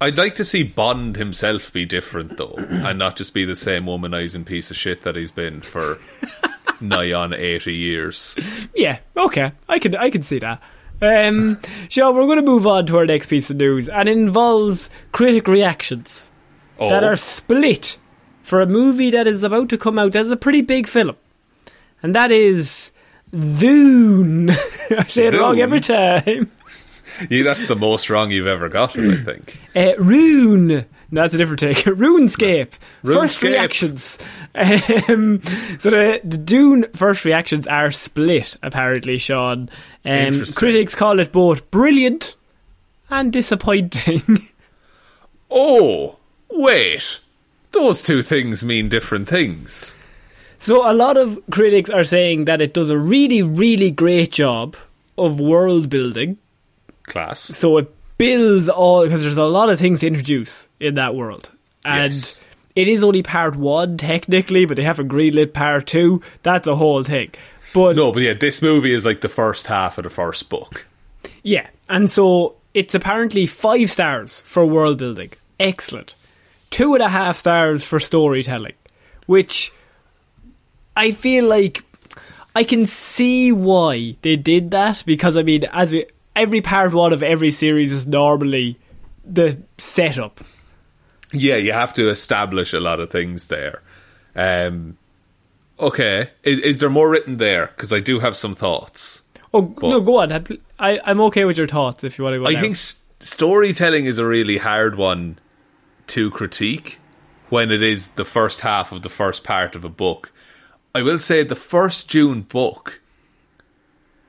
I'd like to see Bond himself be different though, and not just be the same womanizing piece of shit that he's been for <laughs> nigh on eighty years. Yeah, okay. I can I can see that. Um, Shaun, we're going to move on to our next piece of news, and it involves critic reactions Oh, that are split for a movie that is about to come out as a pretty big film. And that is Dune. <laughs> I say it wrong every time. <laughs> Yeah, that's the most wrong you've ever gotten, I think. <clears throat> Uh, Rune. No, that's a different take. <laughs> RuneScape. First RuneScape. reactions. Um, so the, the Dune first reactions are split, apparently, Shaun. Um, critics call it both brilliant and disappointing. Oh, wait. Those two things mean different things. so a lot of critics are saying that it does a really, really great job of world building. Class. So it builds all because there's a lot of things to introduce in that world, and Yes. it is only part one technically, but they haven't greenlit part two. That's a whole thing. But No, but yeah, this movie is like the first half of the first book. yeah, and so it's apparently five stars for world building. Excellent. Two and a half stars for storytelling, which I feel like I can see why they did that because I mean, as we, every part one of every series is normally the setup. Yeah, you have to establish a lot of things there. Um, okay, is, is there more written there? Because I do have some thoughts. Oh no, go on. I, I'm okay with your thoughts if you want to go. I now. think s- storytelling is a really hard one to critique when it is the first half of the first part of a book. I will say the first Dune book,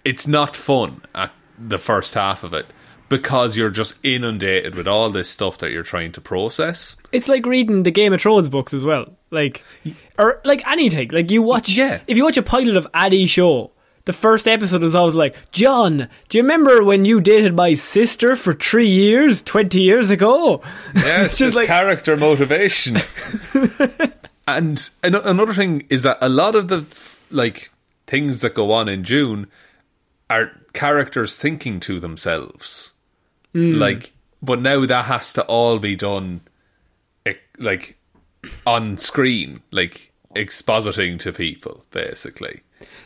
it's not fun at the first half of it because you're just inundated with all this stuff that you're trying to process. It's like reading the Game of Thrones books as well. Like, or like anything. Like you watch, Yeah. If you watch a pilot of any show, the first episode is always like, John, do you remember when you dated my sister for three years, twenty years ago? <laughs> Yeah, It's it's just just like- character motivation. <laughs> and an- another thing is that a lot of the like things that go on in Dune are characters thinking to themselves. Hmm. Like, but now that has to all be done, like on screen, like expositing to people, basically.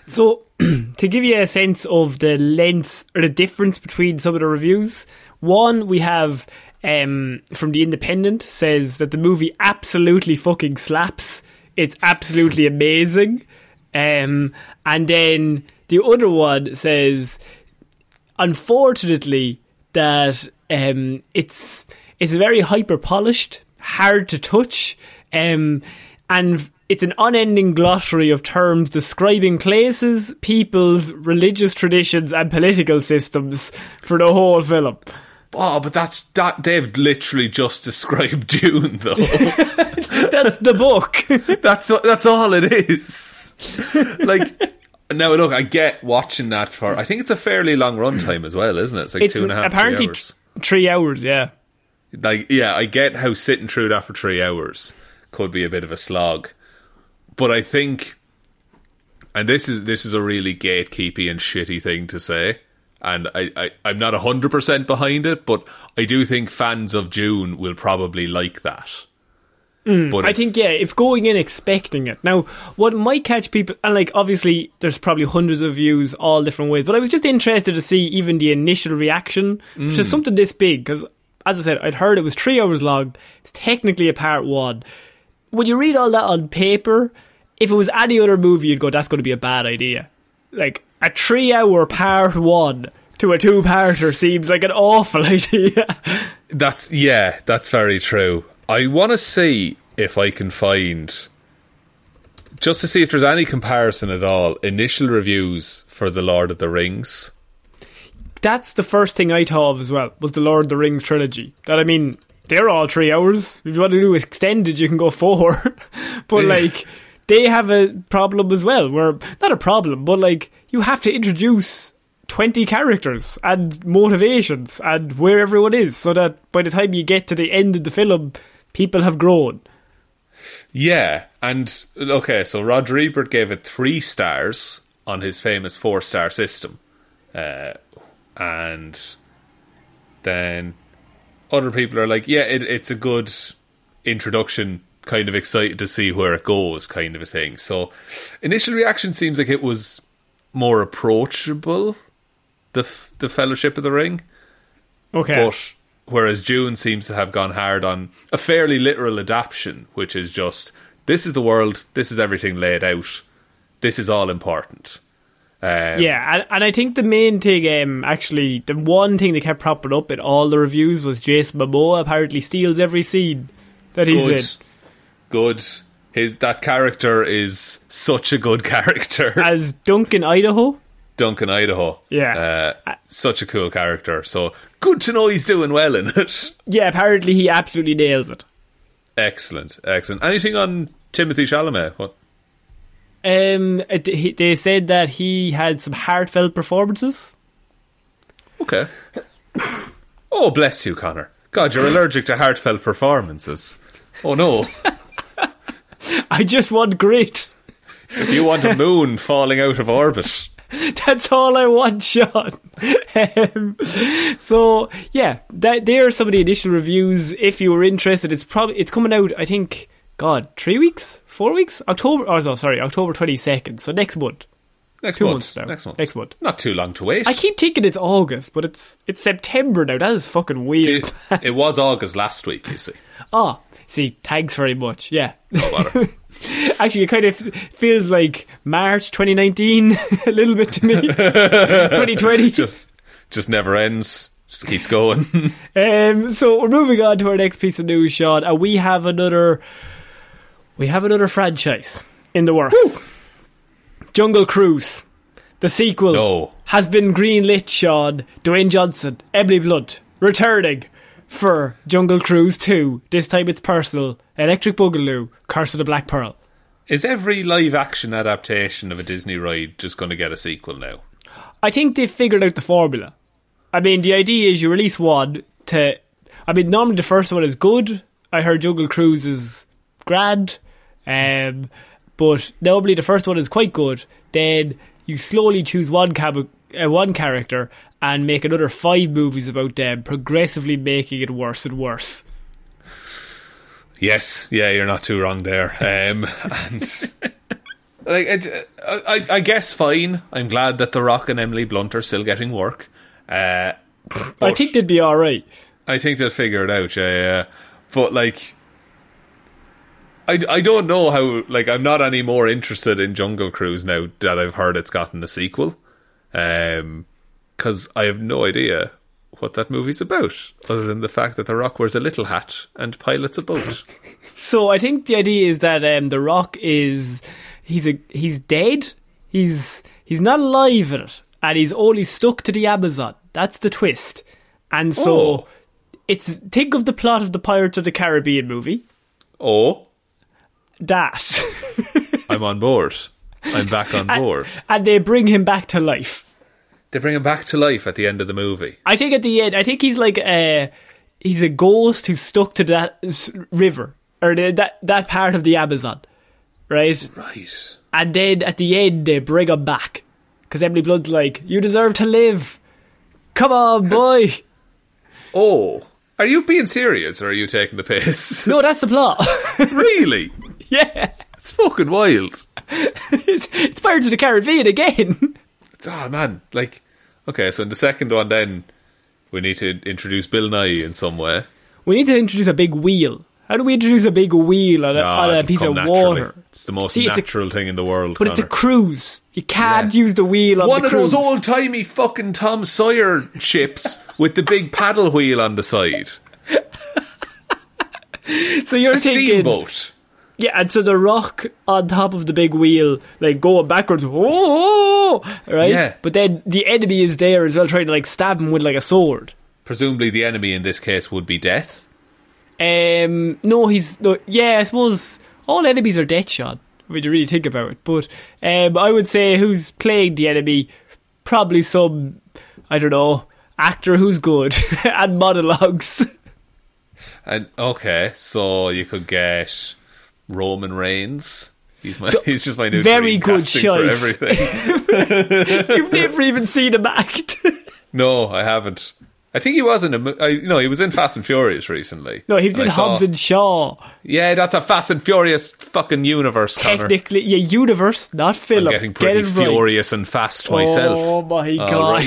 So, <clears throat> to give you a sense of the length or the difference between some of the reviews, one we have um, from The Independent says that the movie absolutely fucking slaps. It's absolutely amazing. Um, and then the other one says, unfortunately, that um, it's it's very hyper polished, hard to touch, um, and it's an unending glossary of terms describing places, peoples, religious traditions, and political systems for the whole film. Oh, but that's that they've literally just described <laughs> Dune, though. <laughs> That's the book. <laughs> That's that's all it is. like now, look, I get watching that for. I think it's a fairly long runtime as well, isn't it? It's like it's two and a half, apparently three hours. t- three hours. Yeah. like, yeah, I get how sitting through that for three hours could be a bit of a slog, but I think, and this is this is a really gatekeepy and shitty thing to say. And I, I, I'm not 100% behind it, but I do think fans of Dune will probably like that. but Mm, I if- think yeah, if going in expecting it. Now, what might catch people, and like obviously, there's probably hundreds of views all different ways. But I was just interested to see even the initial reaction Mm. to something this big because, as I said, I'd heard it was three hours long. It's technically a part one. When you read all that on paper, if it was any other movie, you'd go, "That's going to be a bad idea." Like a three-hour part one to a two-parter seems like an awful <laughs> idea. That's yeah, that's very true. I want to see if I can find just to see if there's any comparison at all. Initial reviews for the Lord of the Rings. that's the first thing I thought of as well was the Lord of the Rings trilogy. That I mean, they're all three hours. If you want to do extended, you can go four. <laughs> but like, they have a problem as well. Where not a problem, but like you have to introduce twenty characters and motivations and where everyone is, so that by the time you get to the end of the film, people have grown. Yeah, and okay, so Roger Ebert gave it three stars on his famous four star system, uh, and then other people are like, yeah, it, it's a good introduction. Kind of excited to see where it goes, kind of a thing. So, initial reaction seems like it was more approachable. The f- the Fellowship of the Ring. Okay. But whereas Dune seems to have gone hard on a fairly literal adaptation, which is just this is the world. This is everything laid out. This is all important. Um, Yeah, and, and I think the main thing, um, actually, the one thing that kept propping up in all the reviews was Jason Momoa apparently steals every scene that he's good, in. good. His that character is such a good <laughs> character. As Duncan Idaho. Duncan Idaho. Yeah. uh, such a cool character. So good to know he's doing well in it. <laughs> Yeah, apparently he absolutely nails it. excellent, excellent. Anything on Timothée Chalamet? What? Um, it, he, they said that he had some heartfelt performances. Okay. oh, bless you, Connor. God, you're allergic to heartfelt performances. Oh no. <laughs> I just want great. You want a moon falling out of orbit. <laughs> That's all I want, Shaun. um, so yeah, that there are some of the initial reviews. If you were interested, it's probably it's coming out. I think, God, three weeks, four weeks, October. Oh no, sorry, October twenty second. So next month. Next Two month. months now. Next month. Next month. Not too long to wait. I keep thinking it's August, but it's it's September now. That is fucking See, weird. it was August last week, you see. <laughs> Ah, see, thanks very much. Yeah. No. <laughs> Actually, it kind of feels like March 2019 <laughs> a little bit to me. 2020. just just never ends. Just keeps going. Um, so we're moving on to our next piece of news, Shaun, and we have another. We have another franchise in the works. Jungle Cruise, the sequel, No. has been greenlit. Sean Dwayne Johnson, Emily Blunt, returning for Jungle Cruise 2. This time it's personal. Electric Boogaloo, Curse of the Black Pearl. Is every live action adaptation of a Disney ride just going to get a sequel now? I think they've figured out the formula. I mean, the idea is you release one to. I mean, normally the first one is good. I heard Jungle Cruise is grand, um, but normally the first one is quite good. Then you slowly choose one cab- uh, one character and make another five movies about them, progressively making it worse and worse. Yes, yeah, you're not too wrong there. Um, <laughs> and like, it, I, I guess fine. I'm glad that The Rock and Emily Blunt are still getting work. Uh, I think they'd be all right. I think they'll figure it out. Yeah, yeah. But like, I, I don't know how. Like, I'm not any more interested in Jungle Cruise now that I've heard it's gotten a sequel. Um, because I have no idea what that movie's about, other than the fact that The Rock wears a little hat and pilots a boat. <laughs> So I think the idea is that um, the Rock is he's a he's dead. He's he's not alive in it, and he's only stuck to the Amazon. That's the twist. And so Oh. it's think of the plot of the Pirates of the Caribbean movie. oh, That <laughs> I'm on board. I'm back on board. and they bring him back to life. They bring him back to life at the end of the movie. I think at the end, I think he's like a he's a ghost who's stuck to that river or the, that that part of the Amazon, right? Right. And then at the end, they bring him back. Because Emily Blunt's like, You deserve to live. Come on, boy. Oh, are you being serious or are you taking the piss? no, that's the plot. <laughs> really? <laughs> yeah. It's fucking wild. It's, <laughs> it's Pirates of the Caribbean again. It's, oh man, like okay, so in the second one, then we need to introduce Bill Nighy in some way. We need to introduce a big wheel. How do we introduce a big wheel on a, Ah, on a piece of naturally. water? It's the most See, it's a- natural thing in the world. But it's a cruise. You can't Yeah. use the wheel on one the of those old timey fucking Tom Sawyer ships <laughs> with the big paddle wheel on the side. so you're A thinking, steamboat. Yeah, and so the rock on top of the big wheel, like going backwards, oh, right? Yeah. But then the enemy is there as well, trying to like stab him with like a sword. Presumably, the enemy in this case would be death. Um, no, he's no. Yeah, I suppose all enemies are dead shot when you really think about it. But um, I would say who's playing the enemy, probably some I don't know actor who's good <laughs> and monologues. And okay, so you could get Roman Reigns. He's my. So, <laughs> he's just my new very good choice. for everything. <laughs> You've never even seen him act. <laughs> no, I haven't. I think he was in a. I, you know, he was in Fast and Furious recently. no, he was in I saw- Hobbs and Shaw. Yeah, that's a Fast and Furious fucking universe. Connor. Technically, yeah, universe, not I'm film. getting Get pretty right. furious and fast myself. Oh my god,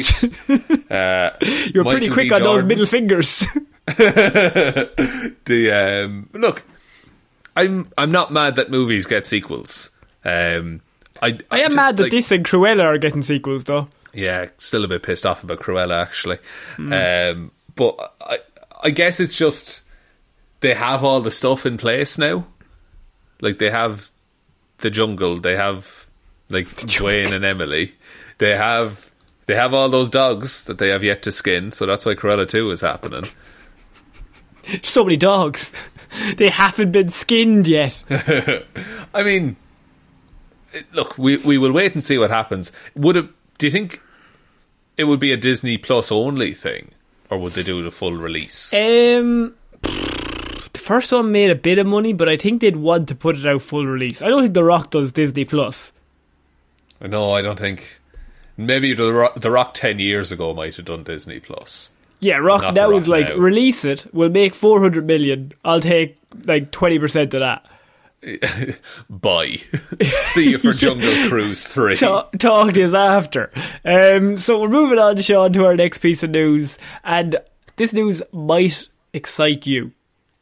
right. Uh, you're pretty quick on those middle fingers. the um, look, I'm I'm not mad that movies get sequels. Um, I I am just, mad that like- this and Cruella are getting sequels, though. Yeah, still a bit pissed off about Cruella actually. Um, but I I guess it's just they have all the stuff in place now. Like they have the jungle, they have like Dwayne and Emily. They have they have all those dogs that they have yet to skin, so that's why Cruella 2 is happening. <laughs> So many dogs. <laughs> they haven't been skinned yet. <laughs> I mean, look, we we will wait and see what happens. Would it? Do you think it would be a Disney Plus only thing, or would they do the full release? Um, <sighs> the first one made a bit of money, but I think they'd want to put it out full release. I don't think The Rock does Disney Plus. no, I don't think. Maybe the Rock, the Rock ten years ago might have done Disney Plus. Yeah, Rock Not now Rock is like now. release it. We'll make four hundred million. I'll take like twenty percent of that. <laughs> Bye. <laughs> See you for Jungle <laughs> Cruise three. talk, talk to us after. Um, so we're moving on, Shaun, to our next piece of news, and this news might excite you,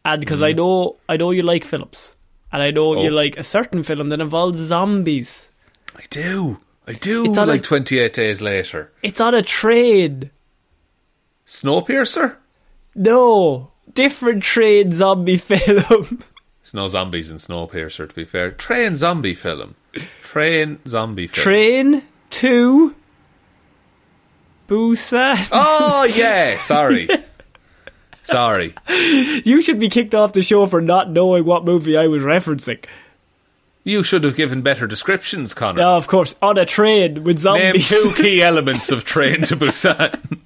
and because I know I know you like films, and I know you Mm-hmm. Oh. like a certain film that involves zombies. I do. I do. It's like a- twenty eight days later. It's on a train. Snowpiercer. No, different train zombie <laughs> film. There's no zombies in Snowpiercer. To be fair, train zombie film. Train zombie film. train to Busan. <laughs> Oh yeah, sorry. sorry. You should be kicked off the show for not knowing what movie I was referencing. You should have given better descriptions, Connor. No, of course, on a train with zombies. Name two key <laughs> elements of Train to Busan.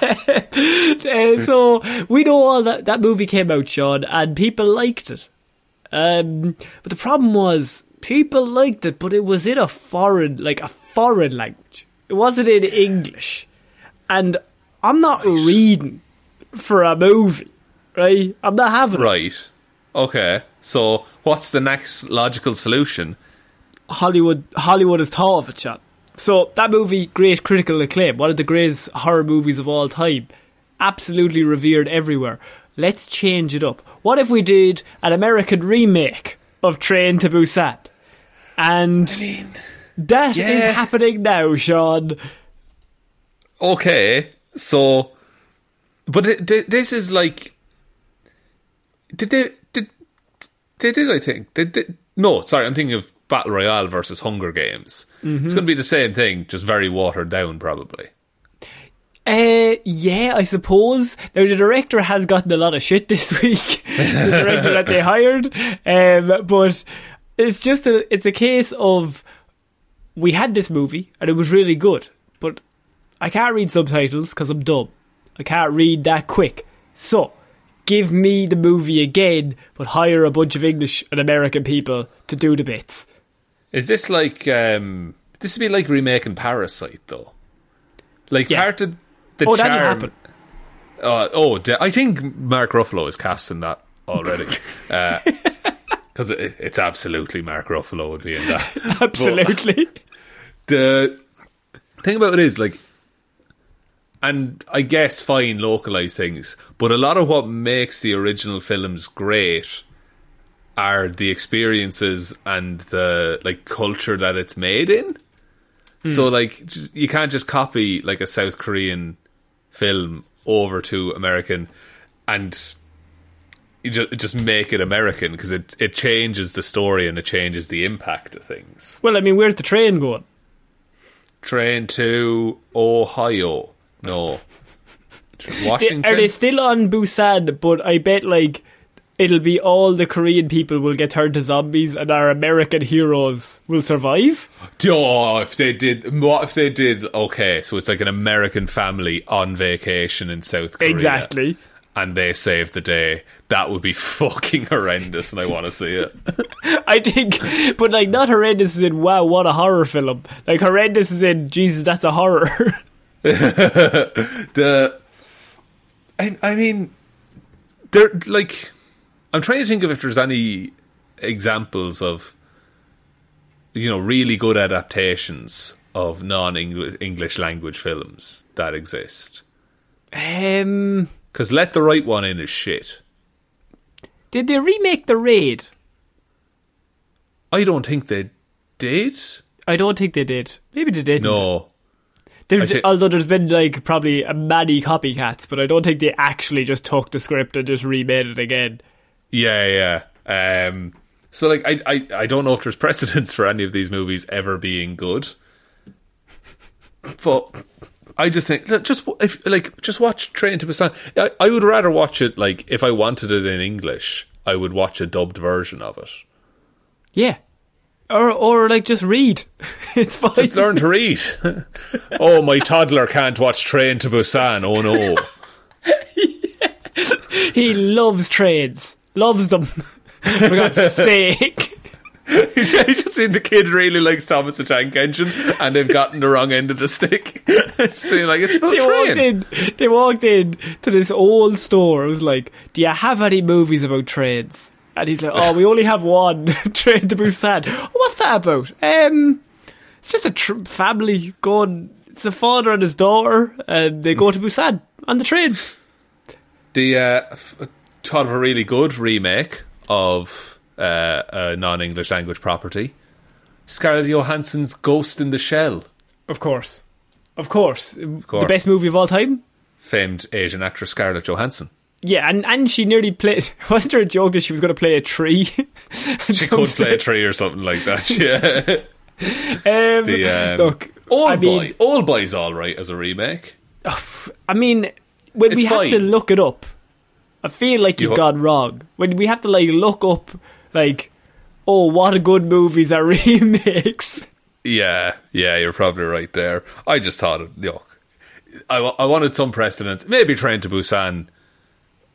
<laughs> Uh, so we know all that that movie came out, Shaun, and people liked it. Um, but the problem was people liked it, but it was in a foreign, like a foreign language. It wasn't in English, and I'm not reading for a movie, right? I'm not having it. right. Okay. So, what's the next logical solution? Hollywood. Hollywood has thought of it, Shaun. So that movie, great critical acclaim, one of the greatest horror movies of all time, absolutely revered everywhere. Let's change it up. What if we did an American remake of Train to Busan? And that is yeah. happening now, Shaun. Okay. So, but it, th- this is like, did they did they did I think they did? No, sorry, I'm thinking of Battle Royale versus Hunger Games. It's going to be the same thing, just very watered down, probably. Uh, yeah, I suppose. Now, the director has gotten a lot of shit this <laughs> week. the director that they hired. Um, but it's just a, it's a case of, we had this movie and it was really good, but I can't read subtitles because I'm dumb. I can't read that quick. So, give me the movie again, but hire a bunch of English and American people to do the bits. Is this like um this would be like remaking Parasite though? Like Yeah. part of the Oh, charm. happen. Uh, oh, de- I think Mark Ruffalo is casting that already. <laughs> Because it, it's absolutely Mark Ruffalo would be in that. <laughs> Absolutely. <laughs> the thing about it is like and I guess fine localized things, but a lot of what makes the original films great are the experiences and the like culture that it's made in. Hmm. So like you can't just copy like a South Korean film over to American and you just just make it American because it it changes the story and it changes the impact of things. well, I mean, where's the train going? Train to Ohio. No. <laughs> Washington. Are they still on Busan? But I bet like it'll be all the Korean people will get turned to zombies, and our American heroes will survive. Oh, if they did, what if they did? Okay, so it's like an American family on vacation in South Korea. Exactly. And they saved the day. That would be <laughs> fucking horrendous, and I want to see it. <laughs> I think, but like not horrendous is in wow, what a horror film. Like horrendous is in Jesus, that's a horror. <laughs> the, I, I mean, they're like, I'm trying to think of if there's any examples of, you know, really good adaptations of non-English language films that exist. um, Because Let the Right One In is shit. Did they remake The Raid? I don't think they did. I don't think they did. Maybe they did. No. There's, I thi- although there's been like probably a many copycats, but I don't think they actually just took the script and just remade it again. Yeah, yeah. Um, so like, I, I, I don't know if there's <laughs> precedence for any of these movies ever being good, but I just think just if like just watch Train to Busan. I, I would rather watch it like if I wanted it in English, I would watch a dubbed version of it. Yeah. Or or like just read. <laughs> it's fine. Just learn to read. <laughs> oh, my toddler can't watch Train to Busan. Oh no. he loves trains. Loves them. <laughs> For God's sake. <laughs> he just kid really likes Thomas the Tank Engine, and they've gotten the wrong end of the stick. <laughs> saying like it's about They walked in they walked in to this old store. It was like, Do you have any movies about trains? And he's like, Oh, we only have one, Train to Busan. Oh, what's that about? Um it's just a tr- family going it's a father and his daughter and they go to Busan on the train. The uh, f- thought of a really good remake of uh, a non-English language property, Scarlett Johansson's Ghost in the Shell. Of course. Of course. course. The best movie of all time? Famed Asian actress Scarlett Johansson. Yeah, and, and she nearly played. <laughs> Wasn't there a joke that she was going to play a tree? <laughs> She could play a tree or something like that. <laughs> Yeah. Um, The, um, look, Old I Boy. mean, Old Boy's all right as a remake. I mean, when we It's have to look it up, I feel like you've You- gone wrong. When we have to like look up, like, oh, what a good movies are <laughs> remakes. Yeah, yeah, you're probably right there. I just thought, you know, I, I wanted some precedence. Maybe Train to Busan,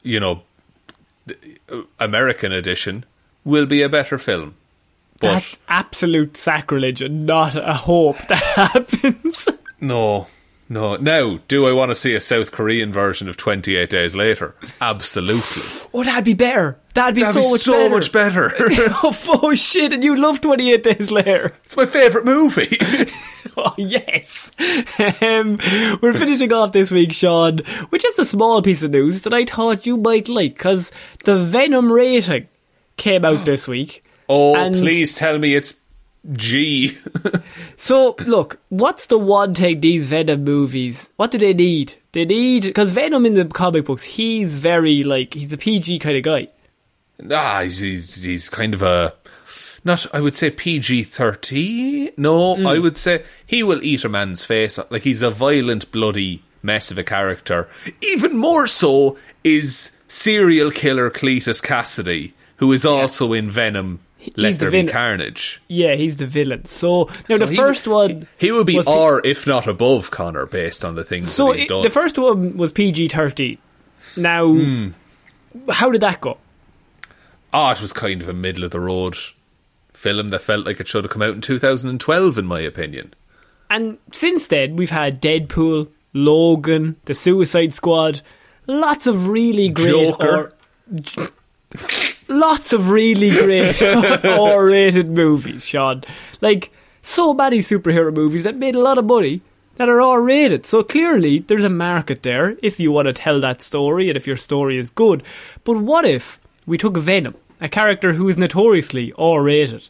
you know, American edition will be a better film. But That's absolute sacrilege and not a hope that <laughs> happens. no, no. Now, do I want to see a South Korean version of 28 Days Later? Absolutely. oh, that'd be better. That'd be That'd so be much so better. much better. <laughs> oh, oh, shit, and you love 28 Days Later. it's my favourite movie. <laughs> Oh, yes. Um, we're finishing off this week, Shaun, with just a small piece of news that I thought you might like, because the Venom rating came out <gasps> this week. oh, And- please tell me it's G. <laughs> So, look, what's the one thing these Venom movies, what do they need? They need, because Venom in the comic books, he's very, like, he's a PG kind of guy. Ah, he's, he's he's kind of a not. I would say PG 30. No, I would say he will eat a man's face. Like he's a violent, bloody mess of a character. Even more so is serial killer Cletus Kasady, who is also in Venom. Let the there be villain. carnage. Yeah, he's the villain. So, now So the he- first one. he, he would be was P- R, if not above Connor, based on the things So, that he's it- done. the first one was PG 13. Now, Hmm. how did that go? Ah, it was kind of a middle of the road film that felt like it should have come out in 2012, in my opinion. And since then, we've had Deadpool, Logan, The Suicide Squad, lots of really great. Joker. Or, <laughs> <laughs> lots of really great <laughs> R rated movies, Shaun. Like, so many superhero movies that made a lot of money that are R rated. So clearly, there's a market there if you want to tell that story and if your story is good. But what if we took Venom, a character who is notoriously R rated,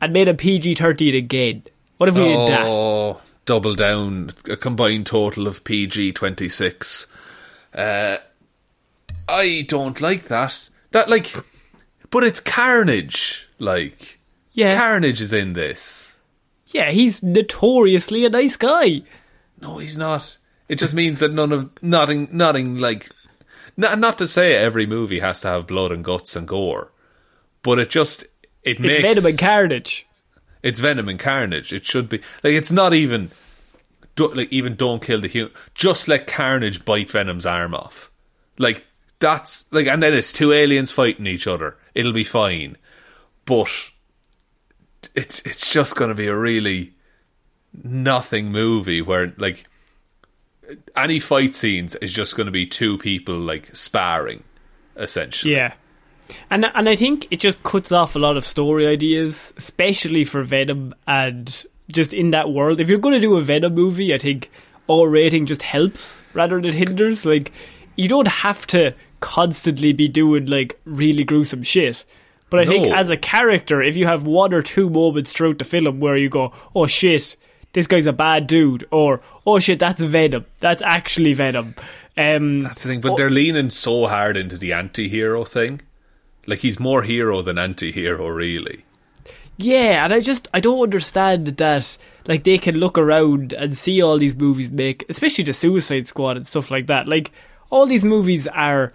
and made a PG 13 again? What if we did that? Oh, double down, a combined total of PG 26. Uh, I don't like that. That, like, but it's Carnage. Like, Yeah. Carnage is in this. Yeah, he's notoriously a nice guy. No, he's not. It just means that none of, nothing, nothing like, not, not to say every movie has to have blood and guts and gore, but it just, it It's makes. Venom and Carnage. It's Venom and Carnage. It should be like it's not even do, like even don't kill the human. Just let Carnage bite Venom's arm off. Like that's like, and then it's two aliens fighting each other. It'll be fine, but it's it's just going to be a really nothing movie where like any fight scenes is just going to be two people like sparring, essentially. Yeah. And and I think it just cuts off a lot of story ideas, especially for Venom and just in that world. If you're going to do a Venom movie, I think R rating just helps rather than hinders. Like you don't have to constantly be doing like really gruesome shit. But I think as a character, if you have one or two moments throughout the film where you go, "Oh shit, this guy's a bad dude," or "Oh shit, that's Venom. That's actually Venom." Um, That's the thing, but they're leaning so hard into the anti-hero thing. Like he's more hero than anti-hero, really. Yeah, and I just I don't understand that like they can look around and see all these movies make, especially the Suicide Squad and stuff like that. Like all these movies are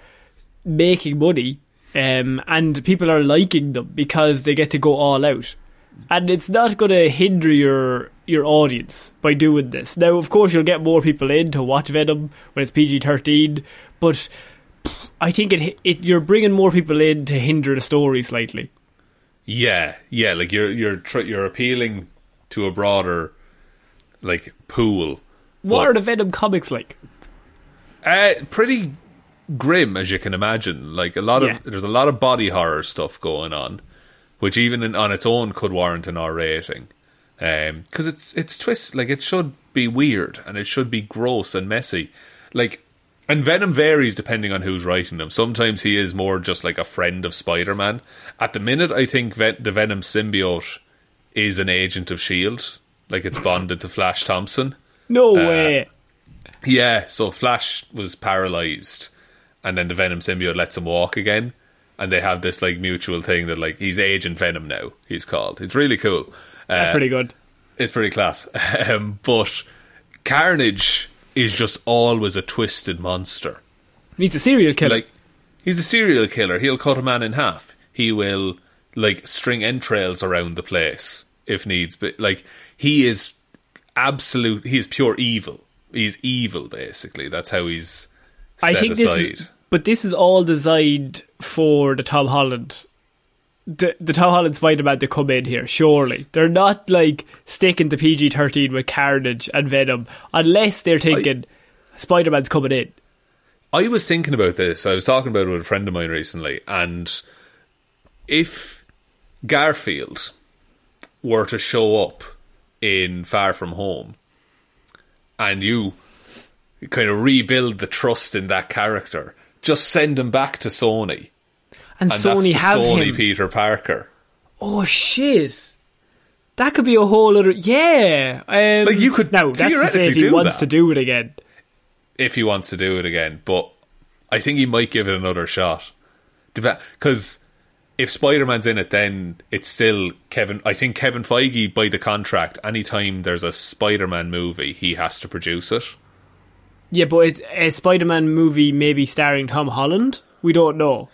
making money, um, and people are liking them because they get to go all out, and it's not going to hinder your your audience by doing this. Now, of course, you'll get more people in to watch Venom when it's PG thirteen, but I think it it you're bringing more people in to hinder the story slightly. Yeah, yeah. Like you're you're tr- you're appealing to a broader like pool. What But- are the Venom comics like? Uh, pretty grim, as you can imagine. Like a lot Yeah. of there's a lot of body horror stuff going on, which even in, on its own could warrant an R rating. Um, because it's it's twist like it should be weird and it should be gross and messy. Like, and Venom varies depending on who's writing them. Sometimes he is more just like a friend of Spider Man. At the minute, I think Ven- the Venom symbiote is an agent of Shield. Like it's bonded to Flash Thompson. No uh, way. Yeah, so Flash was paralyzed, and then the Venom symbiote lets him walk again, and they have this like mutual thing that like he's Agent Venom now. He's called. It's really cool. That's Uh, pretty good. It's pretty class. <laughs> um, but Carnage is just always a twisted monster. He's a serial killer. Like he's a serial killer. He'll cut a man in half. He will like string entrails around the place if needs. But like he is absolute. He is pure evil. He's evil basically. That's how he's I think aside. this is, but this is all designed for the Tom Holland, the the Tom Holland Spider Man to come in here. Surely they're not like sticking to PG thirteen with Carnage and Venom unless they're thinking Spider Man's coming in. I was thinking about this. I was talking about it with a friend of mine recently, and if Garfield were to show up in Far From Home, and you kind of rebuild the trust in that character, just send him back to Sony, And, and Sony have Sony him. Peter Parker. Oh shit. That could be a whole other yeah. Um, Like, you could now. That's to say if he wants that. to do it again. if he wants to do it again. But I think he might give it another shot. Because if Spider Man's in it, then it's still Kevin. I think Kevin Feige, by the contract, anytime there's a Spider Man movie, he has to produce it. Yeah, but it's a Spider Man movie maybe starring Tom Holland. We don't know.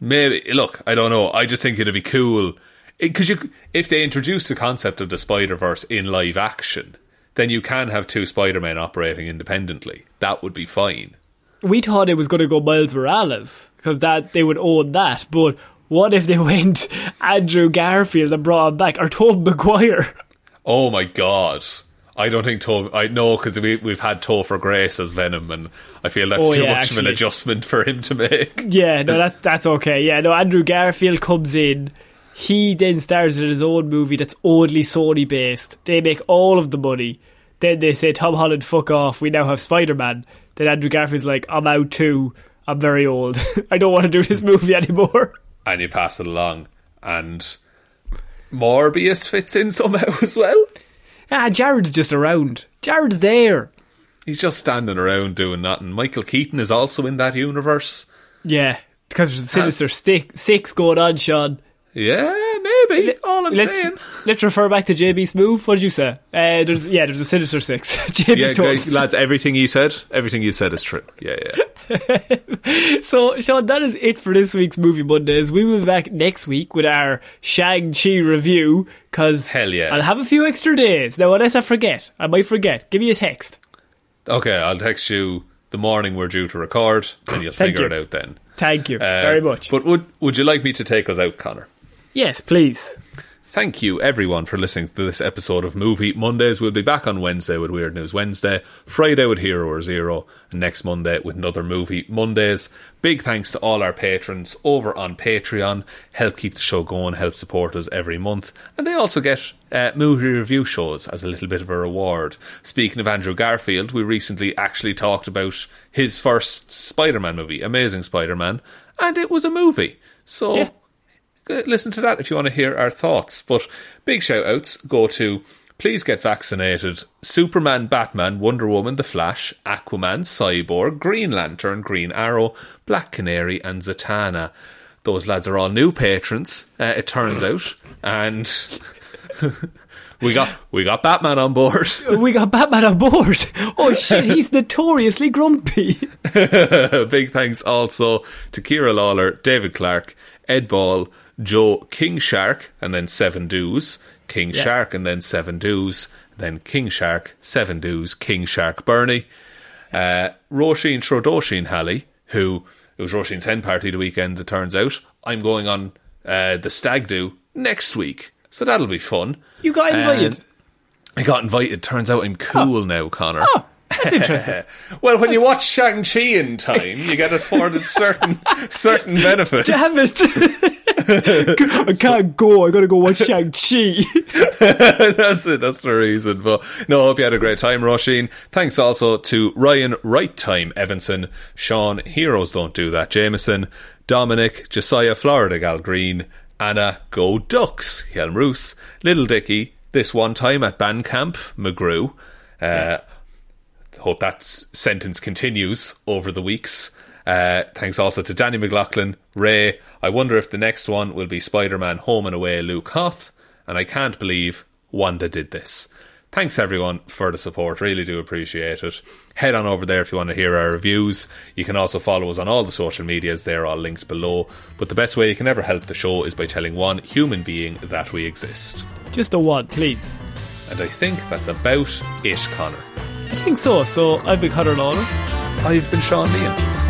Maybe look, I don't know. I just think it'd be cool because you, if they introduce the concept of the Spider Verse in live action, then you can have two Spider Men operating independently. That would be fine. we thought it was going to go Miles Morales because that they would own that. But what if they <laughs> went Andrew Garfield and brought him back or Tobey Maguire? Oh my god. I don't think Toe. I know because we we've had Topher Grace as Venom, and I feel that's Oh, too yeah, much of an adjustment for him to make. <laughs> Yeah, no, that that's okay. Yeah, no, Andrew Garfield comes in. He then stars in his own movie that's only Sony based. They make all of the money. Then they say, Tom Holland, fuck off. We now have Spider Man. Then Andrew Garfield's like, I'm out too. I'm very old. <laughs> I don't want to do this movie anymore. and you pass it along, and Morbius fits in somehow <laughs> as well. Ah, Jared's just around. Jared's there. He's just standing around doing nothing. Michael Keaton is also in that universe. Yeah, because there's a Sinister That's- Six going on, Shaun. Yeah, maybe. All I'm let's, saying. let's refer back to JB Smoove. What did you say? Uh, there's yeah, there's a Sinister Six. <laughs> JB's Yeah, guys, lads, everything you said, everything you said is true. Yeah, yeah. <laughs> So, Shaun, that is it for this week's Movie Mondays. We will be back next week with our Shang-Chi review, because Hell yeah. I'll have a few extra days. Now, unless I forget, I might forget. Give me a text. Okay, I'll text you the morning we're due to record, and you'll figure you. it out then. Thank you Uh, very much. But would would you like me to take us out, Connor? Yes, please. Thank you, everyone, for listening to this episode of Movie Mondays. We'll be back on Wednesday with Weird News Wednesday, Friday with Hero or Zero, and next Monday with another Movie Mondays. Big thanks to all our patrons over on Patreon. Help keep the show going, help support us every month. And they also get uh, movie review shows as a little bit of a reward. Speaking of Andrew Garfield, we recently actually talked about his first Spider Man movie, Amazing Spider Man, and it was a movie. So. Yeah. Uh, listen to that if you want to hear our thoughts. But big shout outs go to Please Get Vaccinated, Superman, Batman, Wonder Woman, The Flash, Aquaman, Cyborg, Green Lantern, Green Arrow, Black Canary, and Zatanna. Those lads are all new patrons, uh, it turns out, and <laughs> we got we got Batman on board. <laughs> We got Batman on board. Oh shit, he's notoriously grumpy. <laughs> Big thanks also to Ciara Lawler, David Clarke, Ed Ball, Joe King Shark, and then Seven Doos, King Yeah. Shark, and then Seven Doos, then King Shark, Seven Doos, King Shark Bernie, uh, Róisín Schrödóisìn Hally, who it was Róisín's hen party the weekend, it turns out. I'm going on uh, the stag do next week, so that'll be fun. You got invited. And I got invited. Turns out I'm cool now, Connor. Oh, that's interesting. <laughs> well, when you watch Shang Chi in time, you get afforded certain <laughs> certain benefits. Damn it! <laughs> I can't go. I gotta go watch Shang Chi. <laughs> that's it. That's the reason. But no, I hope you had a great time, Róisín. Thanks also to Ryan Right Time Evanson, Shaun Heroes Don't Do That Jamieson, Dominic Jessiah Florida Gal Green, Anna Go Ducks Hjelmroos, Little Dicky. This one time at band camp McGrew. Uh, hope that sentence continues over the weeks. Uh, thanks also to Danny McLaughlin, Ray. I wonder if the next one will be Spider Man Home and Away, Luke Hoth. And I can't believe Wanda did this. Thanks everyone for the support. Really do appreciate it. Head on over there if you want to hear our reviews. You can also follow us on all the social medias. They're all linked below. But the best way you can ever help the show is by telling one human being that we exist. Just a one, please. And I think that's about it, Connor. I think so. So I've been Connor Lawler, I've been Sean Leon.